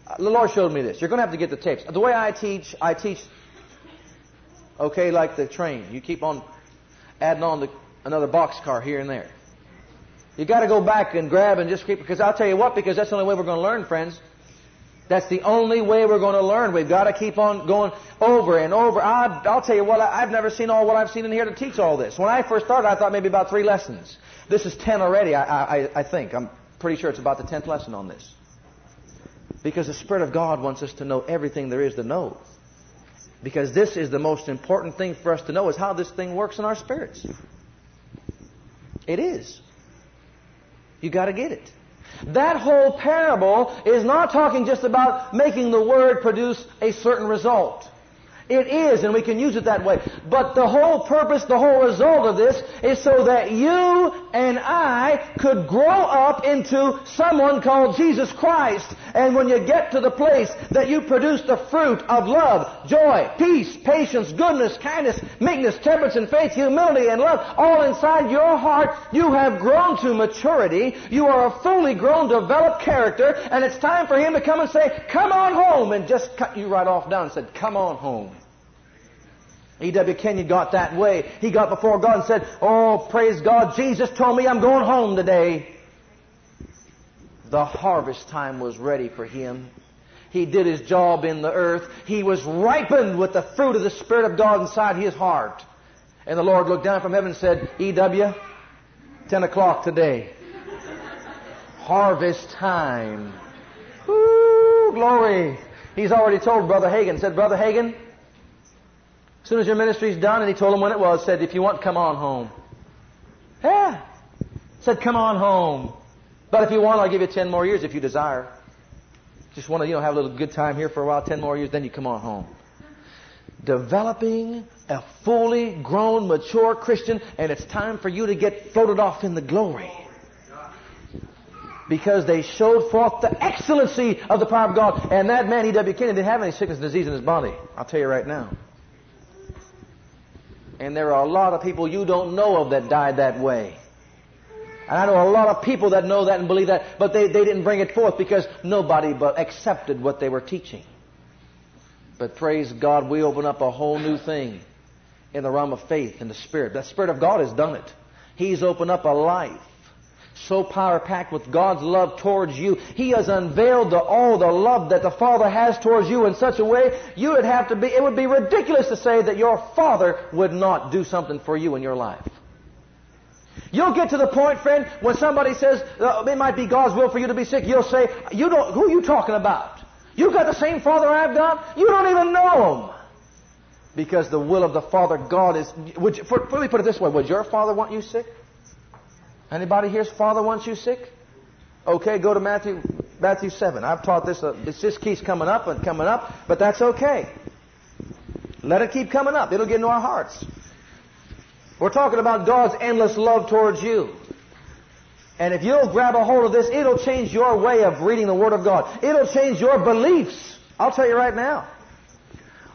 Uh, the Lord showed me this. You're going to have to get the tapes. The way I teach, I teach, okay, like the train. You keep on adding on the, another boxcar here and there. You got to go back and grab and just keep, because I'll tell you what, because that's the only way we're going to learn, friends. That's the only way we're going to learn. We've got to keep on going over and over. I, will tell you what, I've never seen all what I've seen in here to teach all this. When I first started, I thought maybe about three lessons. This is 10 already, I, I, I think. I'm pretty sure it's about the 10th lesson on this. Because the Spirit of God wants us to know everything there is to know. Because this is the most important thing for us to know is how this thing works in our spirits. It is. You gotta get it. That whole parable is not talking just about making the Word produce a certain result. It is, and we can use it that way. But the whole purpose, the whole result of this is so that you and I could grow up into someone called Jesus Christ. And when you get to the place that you produce the fruit of love, joy, peace, patience, goodness, kindness, meekness, temperance, and faith, humility, and love, all inside your heart, you have grown to maturity. You are a fully grown, developed character, and it's time for Him to come and say, come on home, and just cut you right off down and said, come on home. E.W. Kenyon got that way. He got before God and said, Oh, praise God, Jesus told me I'm going home today. The harvest time was ready for him. He did his job in the earth. He was ripened with the fruit of the Spirit of God inside his heart. And the Lord looked down from heaven and said, E.W., 10 o'clock today. harvest time. Ooh, glory. He's already told Brother Hagin, said, Brother Hagin, as soon as your ministry's done, and he told him when it was, said, if you want, come on home. Yeah. Said, come on home. But if you want, I'll give you ten more years if you desire. Just want to, you know, have a little good time here for a while, ten more years, then you come on home. Developing a fully grown, mature Christian, and it's time for you to get floated off in the glory. Because they showed forth the excellency of the power of God. And that man, E.W. Kenyon, didn't have any sickness and disease in his body. I'll tell you right now. And there are a lot of people you don't know of that died that way. And I know a lot of people that know that and believe that, but they, they didn't bring it forth because nobody but accepted what they were teaching. But praise God, we open up a whole new thing in the realm of faith and the Spirit. The Spirit of God has done it. He's opened up a life so power packed with God's love towards you. He has unveiled the, all the love that the Father has towards you in such a way you would have to be, it would be ridiculous to say that your Father would not do something for you in your life. You'll get to the point, friend, when somebody says uh, it might be God's will for you to be sick. You'll say, "You don't. Who are you talking about? You've got the same Father I've got. You don't even know Him." Because the will of the Father God is. Would you, for, let me put it this way: Would your Father want you sick? Anybody here's Father wants you sick? Okay, go to Matthew Matthew seven. I've taught this. Uh, this just keeps coming up and coming up, but that's okay. Let it keep coming up. It'll get into our hearts. We're talking about God's endless love towards you. And if you'll grab a hold of this, it'll change your way of reading the Word of God. It'll change your beliefs. I'll tell you right now.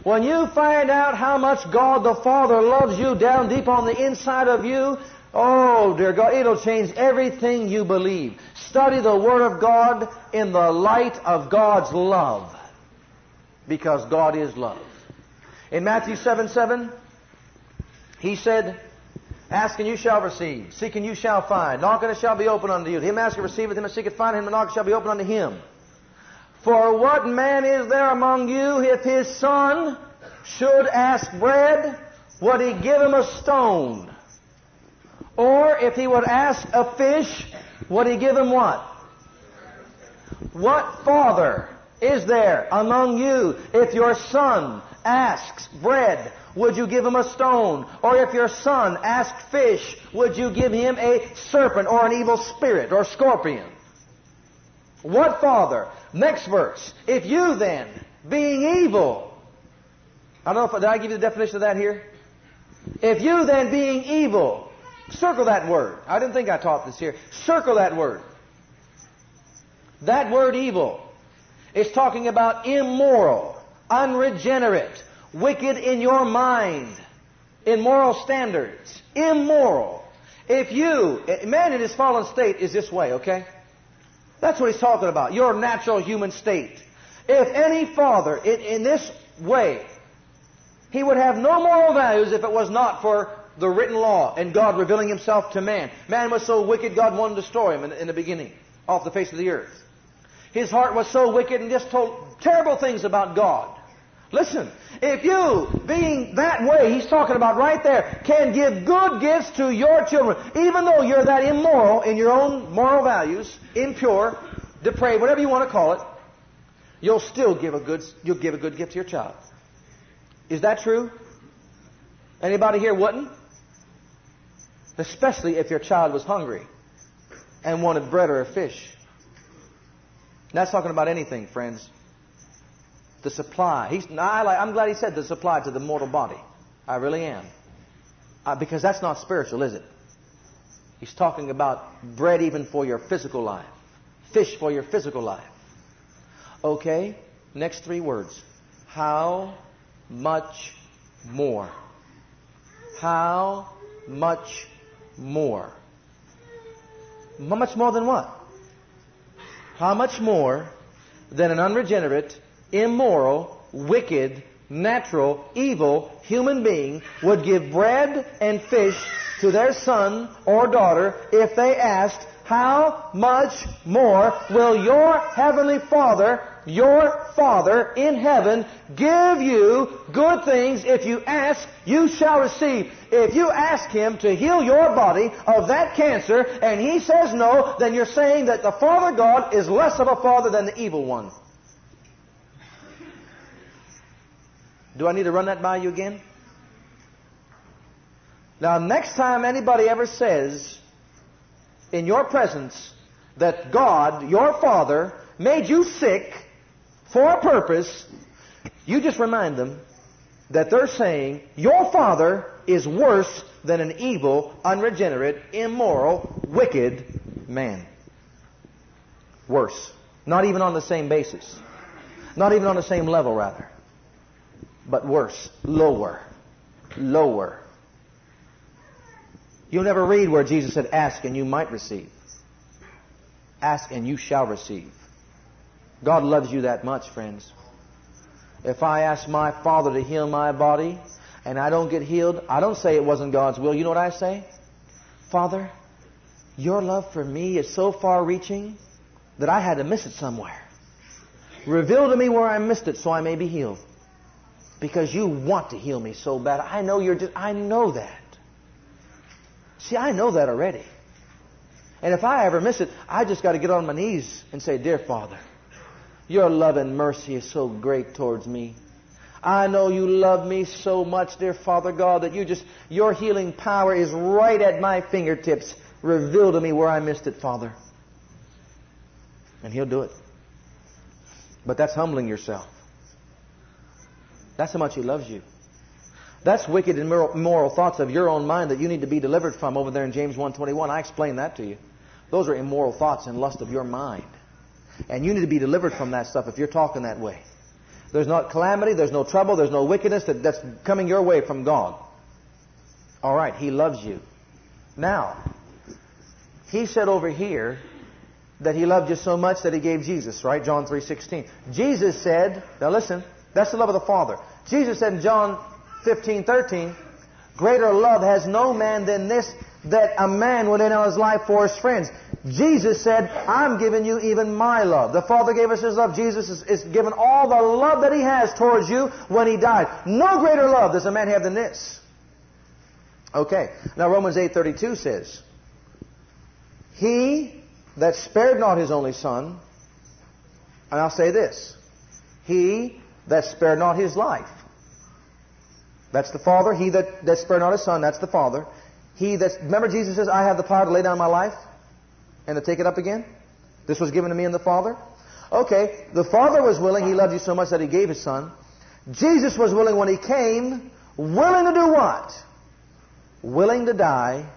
When you find out how much God the Father loves you down deep on the inside of you, oh dear God, it'll change everything you believe. Study the Word of God in the light of God's love. Because God is love. In Matthew 7 7, He said, Ask and you shall receive. Seek and you shall find. Knock and it shall be opened unto you. Him ask and him and seek and find, him and knock shall be opened unto him. For what man is there among you if his son should ask bread, would he give him a stone? Or if he would ask a fish, would he give him what? What father is there among you if your son asks bread, would you give him a stone? Or if your son asked fish, would you give him a serpent or an evil spirit or scorpion? What father? Next verse. If you then, being evil, I don't know if, did I give you the definition of that here? If you then, being evil, circle that word. I didn't think I taught this here. Circle that word. That word evil is talking about immoral, unregenerate, wicked in your mind, in moral standards, immoral. If you, man in his fallen state is this way, okay? That's what he's talking about, your natural human state. If any father in, in this way, he would have no moral values if it was not for the written law and God revealing himself to man. Man was so wicked, God wanted to destroy him in, in the beginning, off the face of the earth. His heart was so wicked and just told terrible things about God. Listen, if you, being that way, he's talking about right there, can give good gifts to your children, even though you're that immoral in your own moral values, impure, depraved, whatever you want to call it, you'll still give a good, you'll give a good gift to your child. Is that true? Anybody here wouldn't? Especially if your child was hungry and wanted bread or a fish. That's talking about anything, friends. The supply. He's, I am glad he said the supply to the mortal body. I really am. Uh, because that's not spiritual, is it? He's talking about bread even for your physical life, fish for your physical life. Okay, next three words. How much more? How much more? How much more than what? How much more than an unregenerate, immoral, wicked, natural, evil human being would give bread and fish to their son or daughter if they asked, How much more will your heavenly Father, your Father in heaven, give you good things if you ask, you shall receive? If you ask Him to heal your body of that cancer and He says no, then you're saying that the Father God is less of a Father than the evil one. Do I need to run that by you again? Now, next time anybody ever says in your presence that God, your Father, made you sick for a purpose, you just remind them that they're saying your Father is worse than an evil, unregenerate, immoral, wicked man. Worse. Not even on the same basis. Not even on the same level, rather. But worse. Lower. Lower. You'll never read where Jesus said, Ask and you might receive. Ask and you shall receive. God loves you that much, friends. If I ask my Father to heal my body and I don't get healed, I don't say it wasn't God's will. You know what I say? Father, your love for me is so far reaching that I had to miss it somewhere. Reveal to me where I missed it so I may be healed. Because you want to heal me so bad. I know you're just, I know that. See, I know that already. And if I ever miss it, I just got to get on my knees and say, Dear Father, your love and mercy is so great towards me. I know you love me so much, dear Father God, that you just, your healing power is right at my fingertips. Reveal to me where I missed it, Father. And He'll do it. But that's humbling yourself. That's how much He loves you. That's wicked and immoral thoughts of your own mind that you need to be delivered from over there in James 1.21. I explained that to you. Those are immoral thoughts and lust of your mind. And you need to be delivered from that stuff if you're talking that way. There's not calamity, there's no trouble, there's no wickedness that, that's coming your way from God. All right, He loves you. Now, He said over here that He loved you so much that He gave Jesus, right? John 3.16. Jesus said, now listen, that's the love of the Father. Jesus said in John 15.13, Greater love has no man than this, that a man would lay down his life for his friends. Jesus said, I'm giving you even my love. The Father gave us His love. Jesus is, is given all the love that He has towards you when He died. No greater love does a man have than this. Okay. Now Romans 8.32 says, He that spared not His only Son, and I'll say this, He that spared not His life. That's the Father. He that, that spared not His Son, that's the Father. He that, remember Jesus says, I have the power to lay down my life and to take it up again? This was given to me and the Father? Okay, the Father was willing. He loved you so much that He gave His Son. Jesus was willing when He came, willing to do what? Willing to die.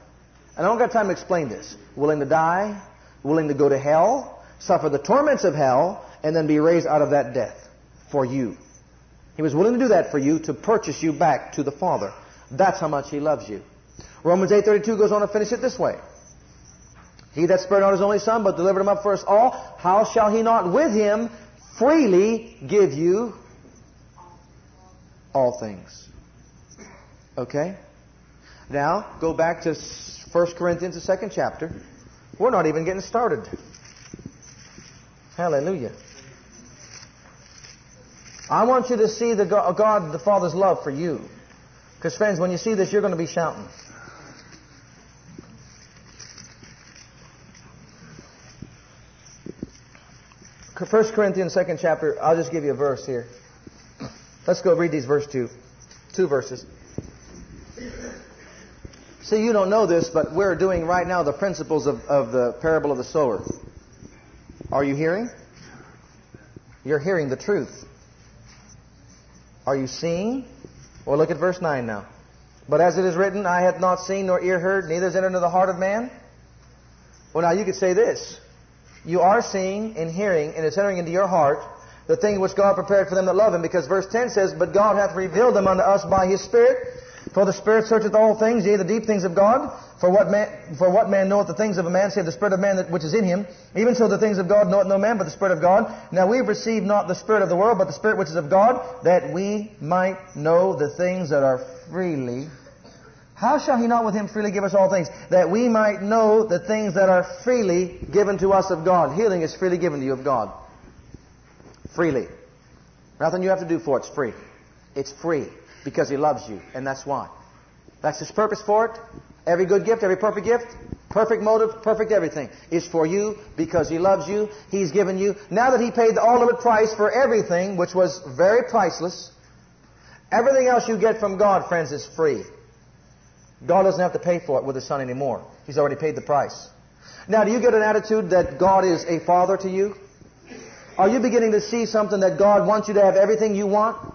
And I don't got time to explain this. Willing to die, willing to go to hell, suffer the torments of hell, and then be raised out of that death for you. He was willing to do that for you to purchase you back to the Father. That's how much He loves you. Romans 8.32 goes on to finish it this way. He that spared not his only son, but delivered him up for us all, how shall he not with him freely give you all things? Okay? Now, go back to 1 Corinthians, the second chapter. We're not even getting started. Hallelujah. I want you to see the God, the Father's love for you. Because, friends, when you see this, you're going to be shouting. 1 Corinthians, second chapter, eye'll just give you a verse here. Let's go read these verse two. Two verses. See, you don't know this, but we're doing right now the principles of, of the parable of the sower. Are you hearing? You're hearing the truth. Are you seeing? Well, look at verse 9 now. But as it is written, I hath not seen nor ear heard, neither is entered into the heart of man. Well, now you could say this you are seeing and hearing, and it's entering into your heart the thing which God prepared for them that love Him. Because verse 10 says, But God hath revealed them unto us by His Spirit. For the Spirit searcheth all things, yea, the deep things of God. For what man, for what man knoweth the things of a man, save the Spirit of man that, which is in him? Even so the things of God knoweth no man, but the Spirit of God. Now we've received not the Spirit of the world, but the Spirit which is of God, that we might know the things that are freely how shall he not with him freely give us all things? That we might know the things that are freely given to us of God. Healing is freely given to you of God. Freely. Nothing you have to do for it. It's free. It's free because he loves you, and that's why. That's his purpose for it. Every good gift, every perfect gift, perfect motive, perfect everything is for you because he loves you. He's given you. Now that he paid the ultimate price for everything, which was very priceless, everything else you get from God, friends, is free. God doesn't have to pay for it with His Son anymore. He's already paid the price. Now, do you get an attitude that God is a father to you? Are you beginning to see something that God wants you to have everything you want?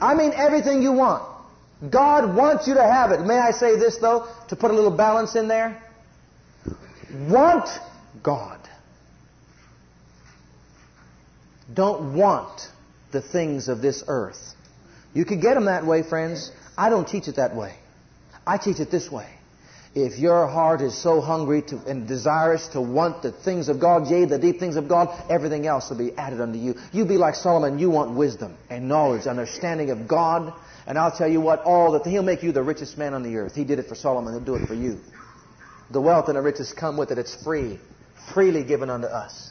I mean everything you want. God wants you to have it. May I say this though, to put a little balance in there? Want God. don't want the things of this earth. You can get them that way, friends. I don't teach it that way. I teach it this way. If your heart is so hungry to, and desirous to want the things of God, yea, the deep things of God, everything else will be added unto you. You be like Solomon. You want wisdom and knowledge, understanding of God. And I'll tell you what, all that He'll make you the richest man on the earth. He did it for Solomon. He'll do it for you. The wealth and the riches come with it. It's free, freely given unto us.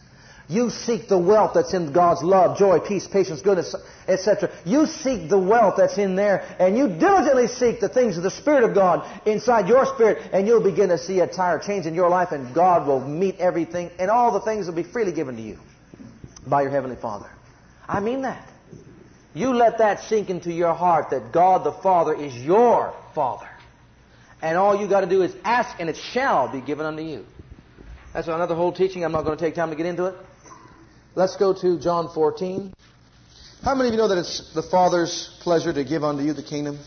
You seek the wealth that's in God's love, joy, peace, patience, goodness, etc. You seek the wealth that's in there, and you diligently seek the things of the Spirit of God inside your spirit, and you'll begin to see a tire change in your life, and God will meet everything, and all the things will be freely given to you by your Heavenly Father. I mean that. You let that sink into your heart that God the Father is your Father. And all you got to do is ask, and it shall be given unto you. That's another whole teaching. I'm not going to take time to get into it. Let's go to John 14. How many of you know that it's the Father's pleasure to give unto you the kingdom?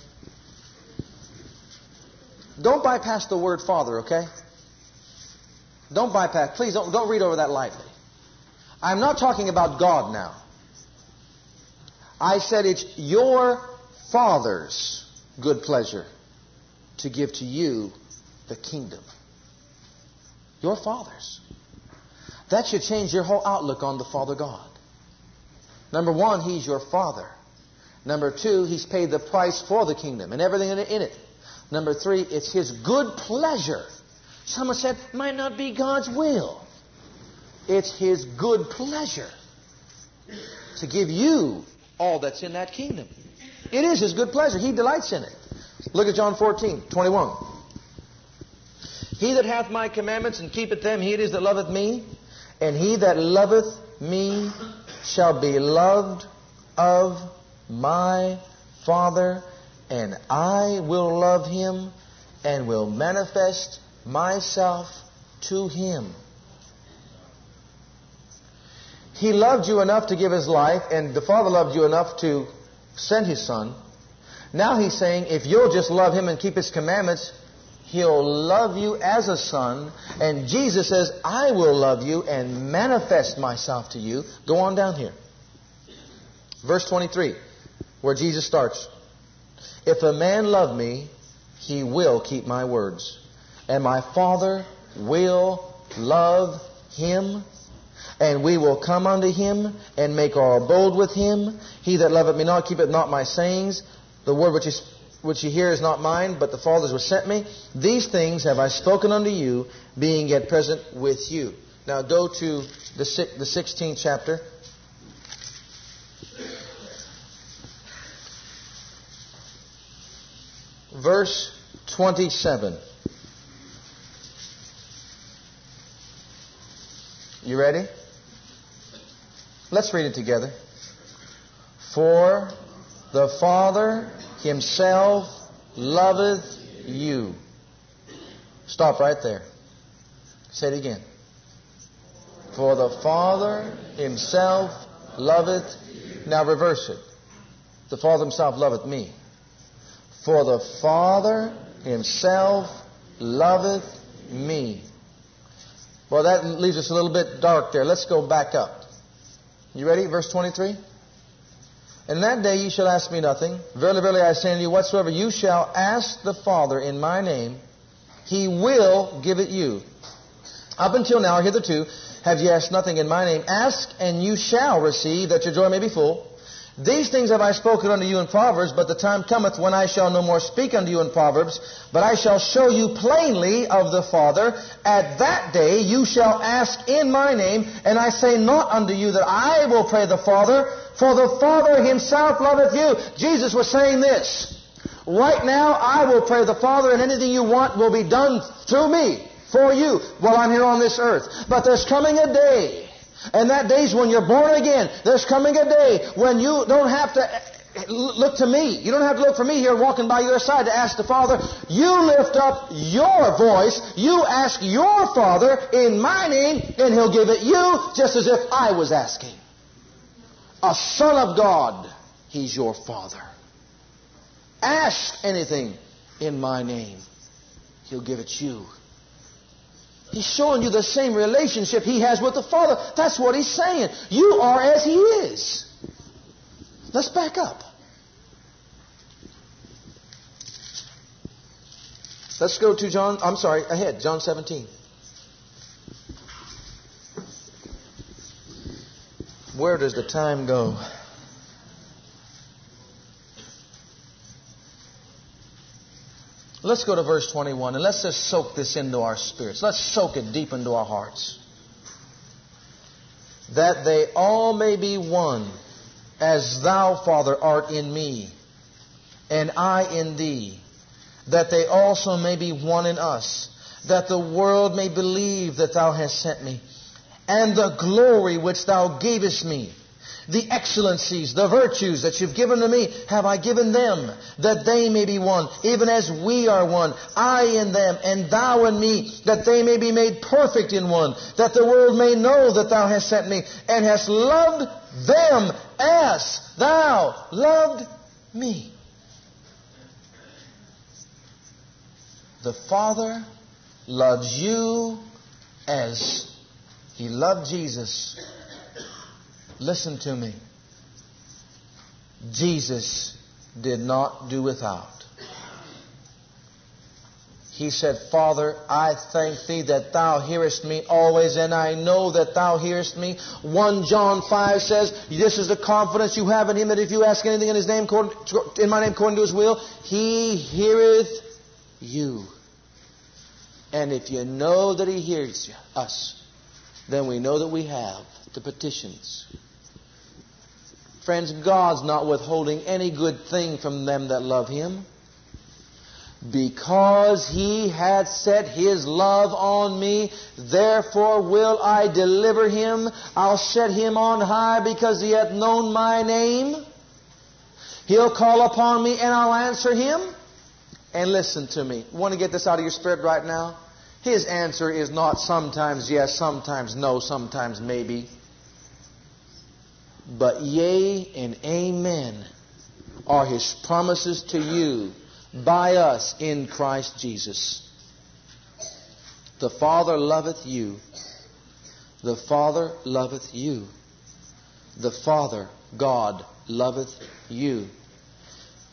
Don't bypass the word Father, okay? Don't bypass. Please don't, don't read over that lightly. I'm not talking about God now. I said it's your Father's good pleasure to give to you the kingdom. Your Father's. That should change your whole outlook on the Father God. Number one, He's your Father. Number two, He's paid the price for the kingdom and everything in it. Number three, it's His good pleasure. Someone said, might not be God's will. It's His good pleasure to give you all that's in that kingdom. It is His good pleasure. He delights in it. Look at John 14, 21. He that hath my commandments and keepeth them, he it is that loveth me. And he that loveth me shall be loved of my Father, and I will love him and will manifest myself to him. He loved you enough to give his life, and the Father loved you enough to send his Son. Now he's saying, if you'll just love him and keep his commandments, He'll love you as a son. And Jesus says, I will love you and manifest myself to you. Go on down here. Verse 23, where Jesus starts. If a man love me, he will keep my words. And my Father will love him. And we will come unto him and make our abode with him. He that loveth me not keepeth not my sayings. The word which is which ye hear is not mine, but the Father's which sent me. These things have I spoken unto you, being yet present with you. Now go to the, the 16th chapter. Verse 27. You ready? Let's read it together. For the Father himself loveth you. Stop right there. Say it again. For the Father himself loveth. Now reverse it. The Father himself loveth me. For the Father himself loveth me. Well, that leaves us a little bit dark there. Let's go back up. You ready? Verse 23? In that day ye shall ask me nothing. Verily, verily, I say unto you, whatsoever you shall ask the Father in my name, he will give it you. Up until now, hitherto, have ye asked nothing in my name. Ask, and you shall receive, that your joy may be full. These things have I spoken unto you in Proverbs, but the time cometh when I shall no more speak unto you in Proverbs, but I shall show you plainly of the Father. At that day you shall ask in my name, and I say not unto you that I will pray the Father, for the Father himself loveth you. Jesus was saying this. Right now I will pray the Father, and anything you want will be done through me, for you, while I'm here on this earth. But there's coming a day and that day's when you're born again. There's coming a day when you don't have to eh, look to me. You don't have to look for me here walking by your side to ask the Father. You lift up your voice. You ask your Father in my name, and He'll give it you just as if I was asking. A son of God, He's your Father. Ask anything in my name. He'll give it you. He's showing you the same relationship he has with the Father. That's what he's saying. You are as he is. Let's back up. Let's go to John, I'm sorry, ahead, John 17. Where does the time go? Let's go to verse 21 and let's just soak this into our spirits. Let's soak it deep into our hearts. That they all may be one, as thou, Father, art in me, and I in thee, that they also may be one in us, that the world may believe that thou hast sent me, and the glory which thou gavest me the excellencies, the virtues that you've given to me, have I given them, that they may be one, even as we are one, I in them, and thou in me, that they may be made perfect in one, that the world may know that thou hast sent me, and hast loved them as thou loved me. The Father loves you as He loved Jesus Listen to me. Jesus did not do without. He said, Father, I thank thee that thou hearest me always, and I know that thou hearest me. 1 John 5 says, This is the confidence you have in him that if you ask anything in his name, in my name, according to his will, he heareth you. And if you know that he hears us, then we know that we have the petitions Friends, God's not withholding any good thing from them that love Him. Because He hath set His love on me, therefore will I deliver Him. I'll set Him on high because He hath known my name. He'll call upon me and I'll answer Him. And listen to me. Want to get this out of your spirit right now? His answer is not sometimes yes, sometimes no, sometimes maybe but yea and amen are his promises to you by us in Christ Jesus. The Father loveth you. The Father loveth you. The Father, God, loveth you.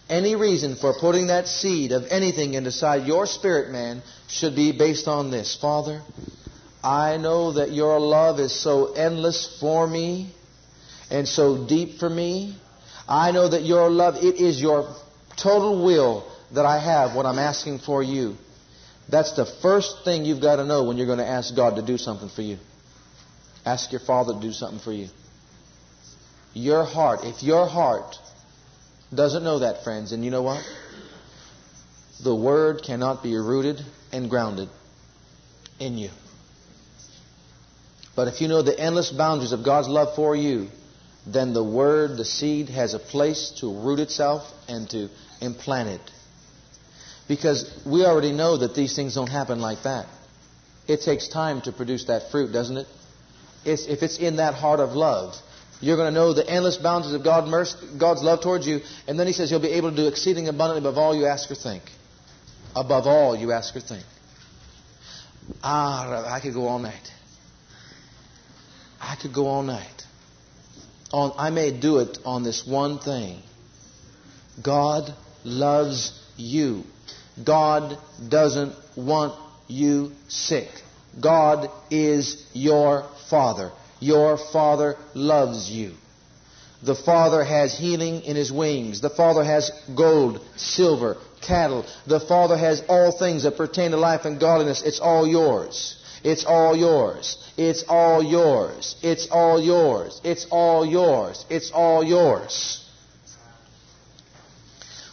Any reason for putting that seed of anything inside your spirit man should be based on this. Father, I know that your love is so endless for me and so deep for me. I know that your love, it is your total will that I have when I'm asking for you. That's the first thing you've got to know when you're going to ask God to do something for you. Ask your Father to do something for you. Your heart, if your heart doesn't know that, friends, and you know what? The Word cannot be rooted and grounded in you. But if you know the endless boundaries of God's love for you, then the word, the seed, has a place to root itself and to implant it. Because we already know that these things don't happen like that. It takes time to produce that fruit, doesn't it? It's, if it's in that heart of love, you're going to know the endless boundaries of God's love towards you. And then He says you'll be able to do exceeding abundantly above all you ask or think. Above all you ask or think. Ah, I could go all night. I could go all night on, I may do it on this one thing. God loves you. God doesn't want you sick. God is your Father. Your Father loves you. The Father has healing in His wings. The Father has gold, silver, cattle. The Father has all things that pertain to life and godliness. It's all yours. It's all yours. It's all yours. It's all yours. It's all yours. It's all yours.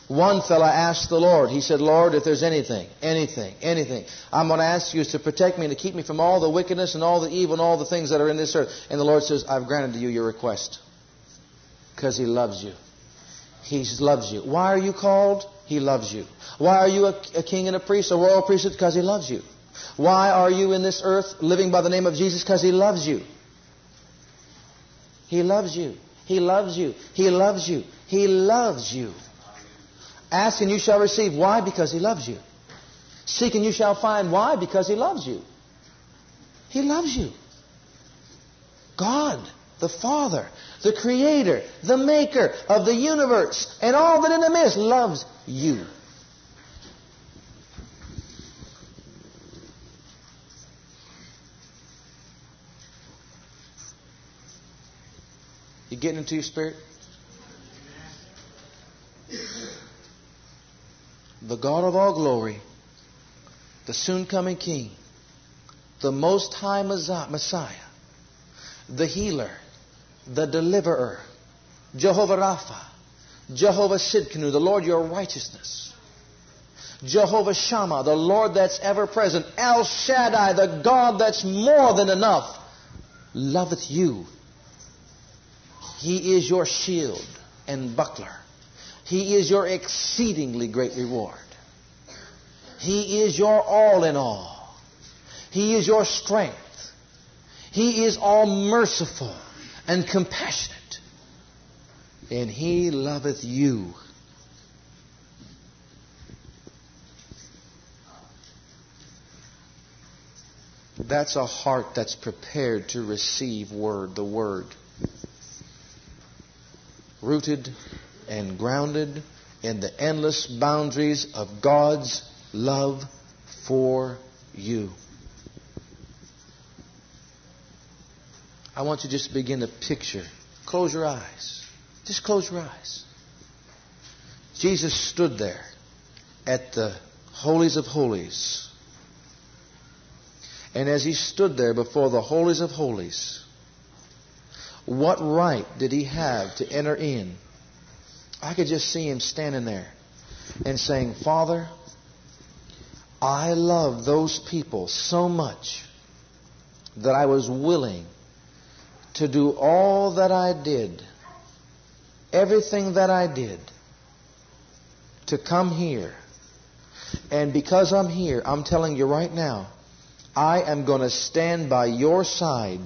One fellow asked the Lord, he said, Lord, if there's anything, anything, anything, I'm going to ask you to protect me and to keep me from all the wickedness and all the evil and all the things that are in this earth. And the Lord says, I've granted to you your request. Because He loves you. He loves you. Why are you called? He loves you. Why are you a, a king and a priest, a royal priesthood? Because He loves you. Why are you in this earth living by the name of Jesus? Because He loves you. He loves you. He loves you. He loves you. He loves you. Ask and you shall receive. Why? Because He loves you. Seek and you shall find. Why? Because He loves you. He loves you. God, the Father, the Creator, the Maker of the universe, and all that in them is, loves you. You getting into your spirit? The God of all glory, the soon coming King, the Most High Messiah, the healer, the deliverer, Jehovah Rapha, Jehovah Sidkenu, the Lord your righteousness, Jehovah Shammah, the Lord that's ever present, El Shaddai, the God that's more than enough, loveth you. He is your shield and buckler. He is your exceedingly great reward. He is your all in all. He is your strength. He is all merciful and compassionate. And He loveth you. That's a heart that's prepared to receive word, the word. Rooted and grounded in the endless boundaries of God's love for you. I want you to just begin to picture. Close your eyes. Just close your eyes. Jesus stood there at the holies of holies. And as he stood there before the holies of holies, what right did he have to enter in? I could just see him standing there and saying, Father, I love those people so much that I was willing to do all that I did, everything that I did, to come here. And because I'm here, I'm telling you right now, I am going to stand by your side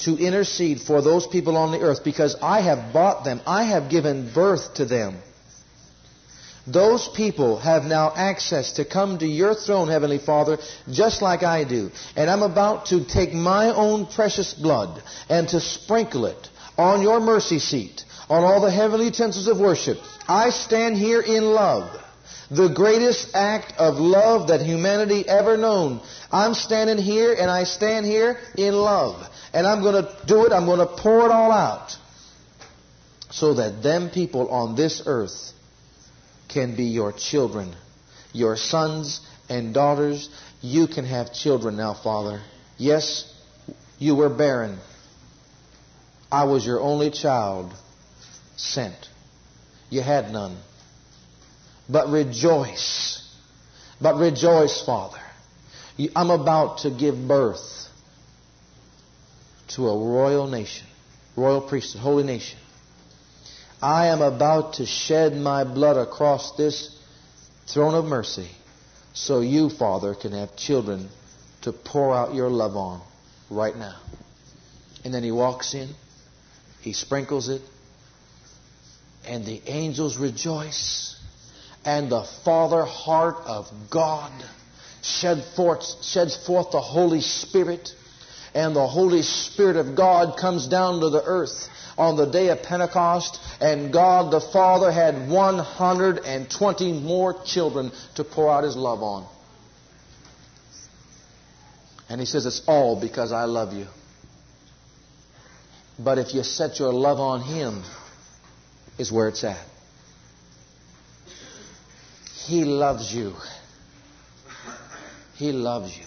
to intercede for those people on the earth because I have bought them. I have given birth to them. Those people have now access to come to your throne, Heavenly Father, just like I do. And I'm about to take my own precious blood and to sprinkle it on your mercy seat, on all the heavenly utensils of worship. I stand here in love. The greatest act of love that humanity ever known. I'm standing here and I stand here in love. And I'm going to do it. I'm going to pour it all out. So that them people on this earth can be your children, your sons and daughters. You can have children now, Father. Yes, you were barren. I was your only child sent. You had none. But rejoice. But rejoice, Father. I'm about to give birth to a royal nation, royal priesthood, holy nation. I am about to shed my blood across this throne of mercy so you, Father, can have children to pour out your love on right now. And then he walks in, he sprinkles it, and the angels rejoice, and the Father heart of God shed forth, sheds forth the Holy Spirit, and the Holy Spirit of God comes down to the earth on the day of Pentecost, and God the Father had 120 more children to pour out His love on. And He says, It's all because I love you. But if you set your love on Him, is where it's at. He loves you. He loves you.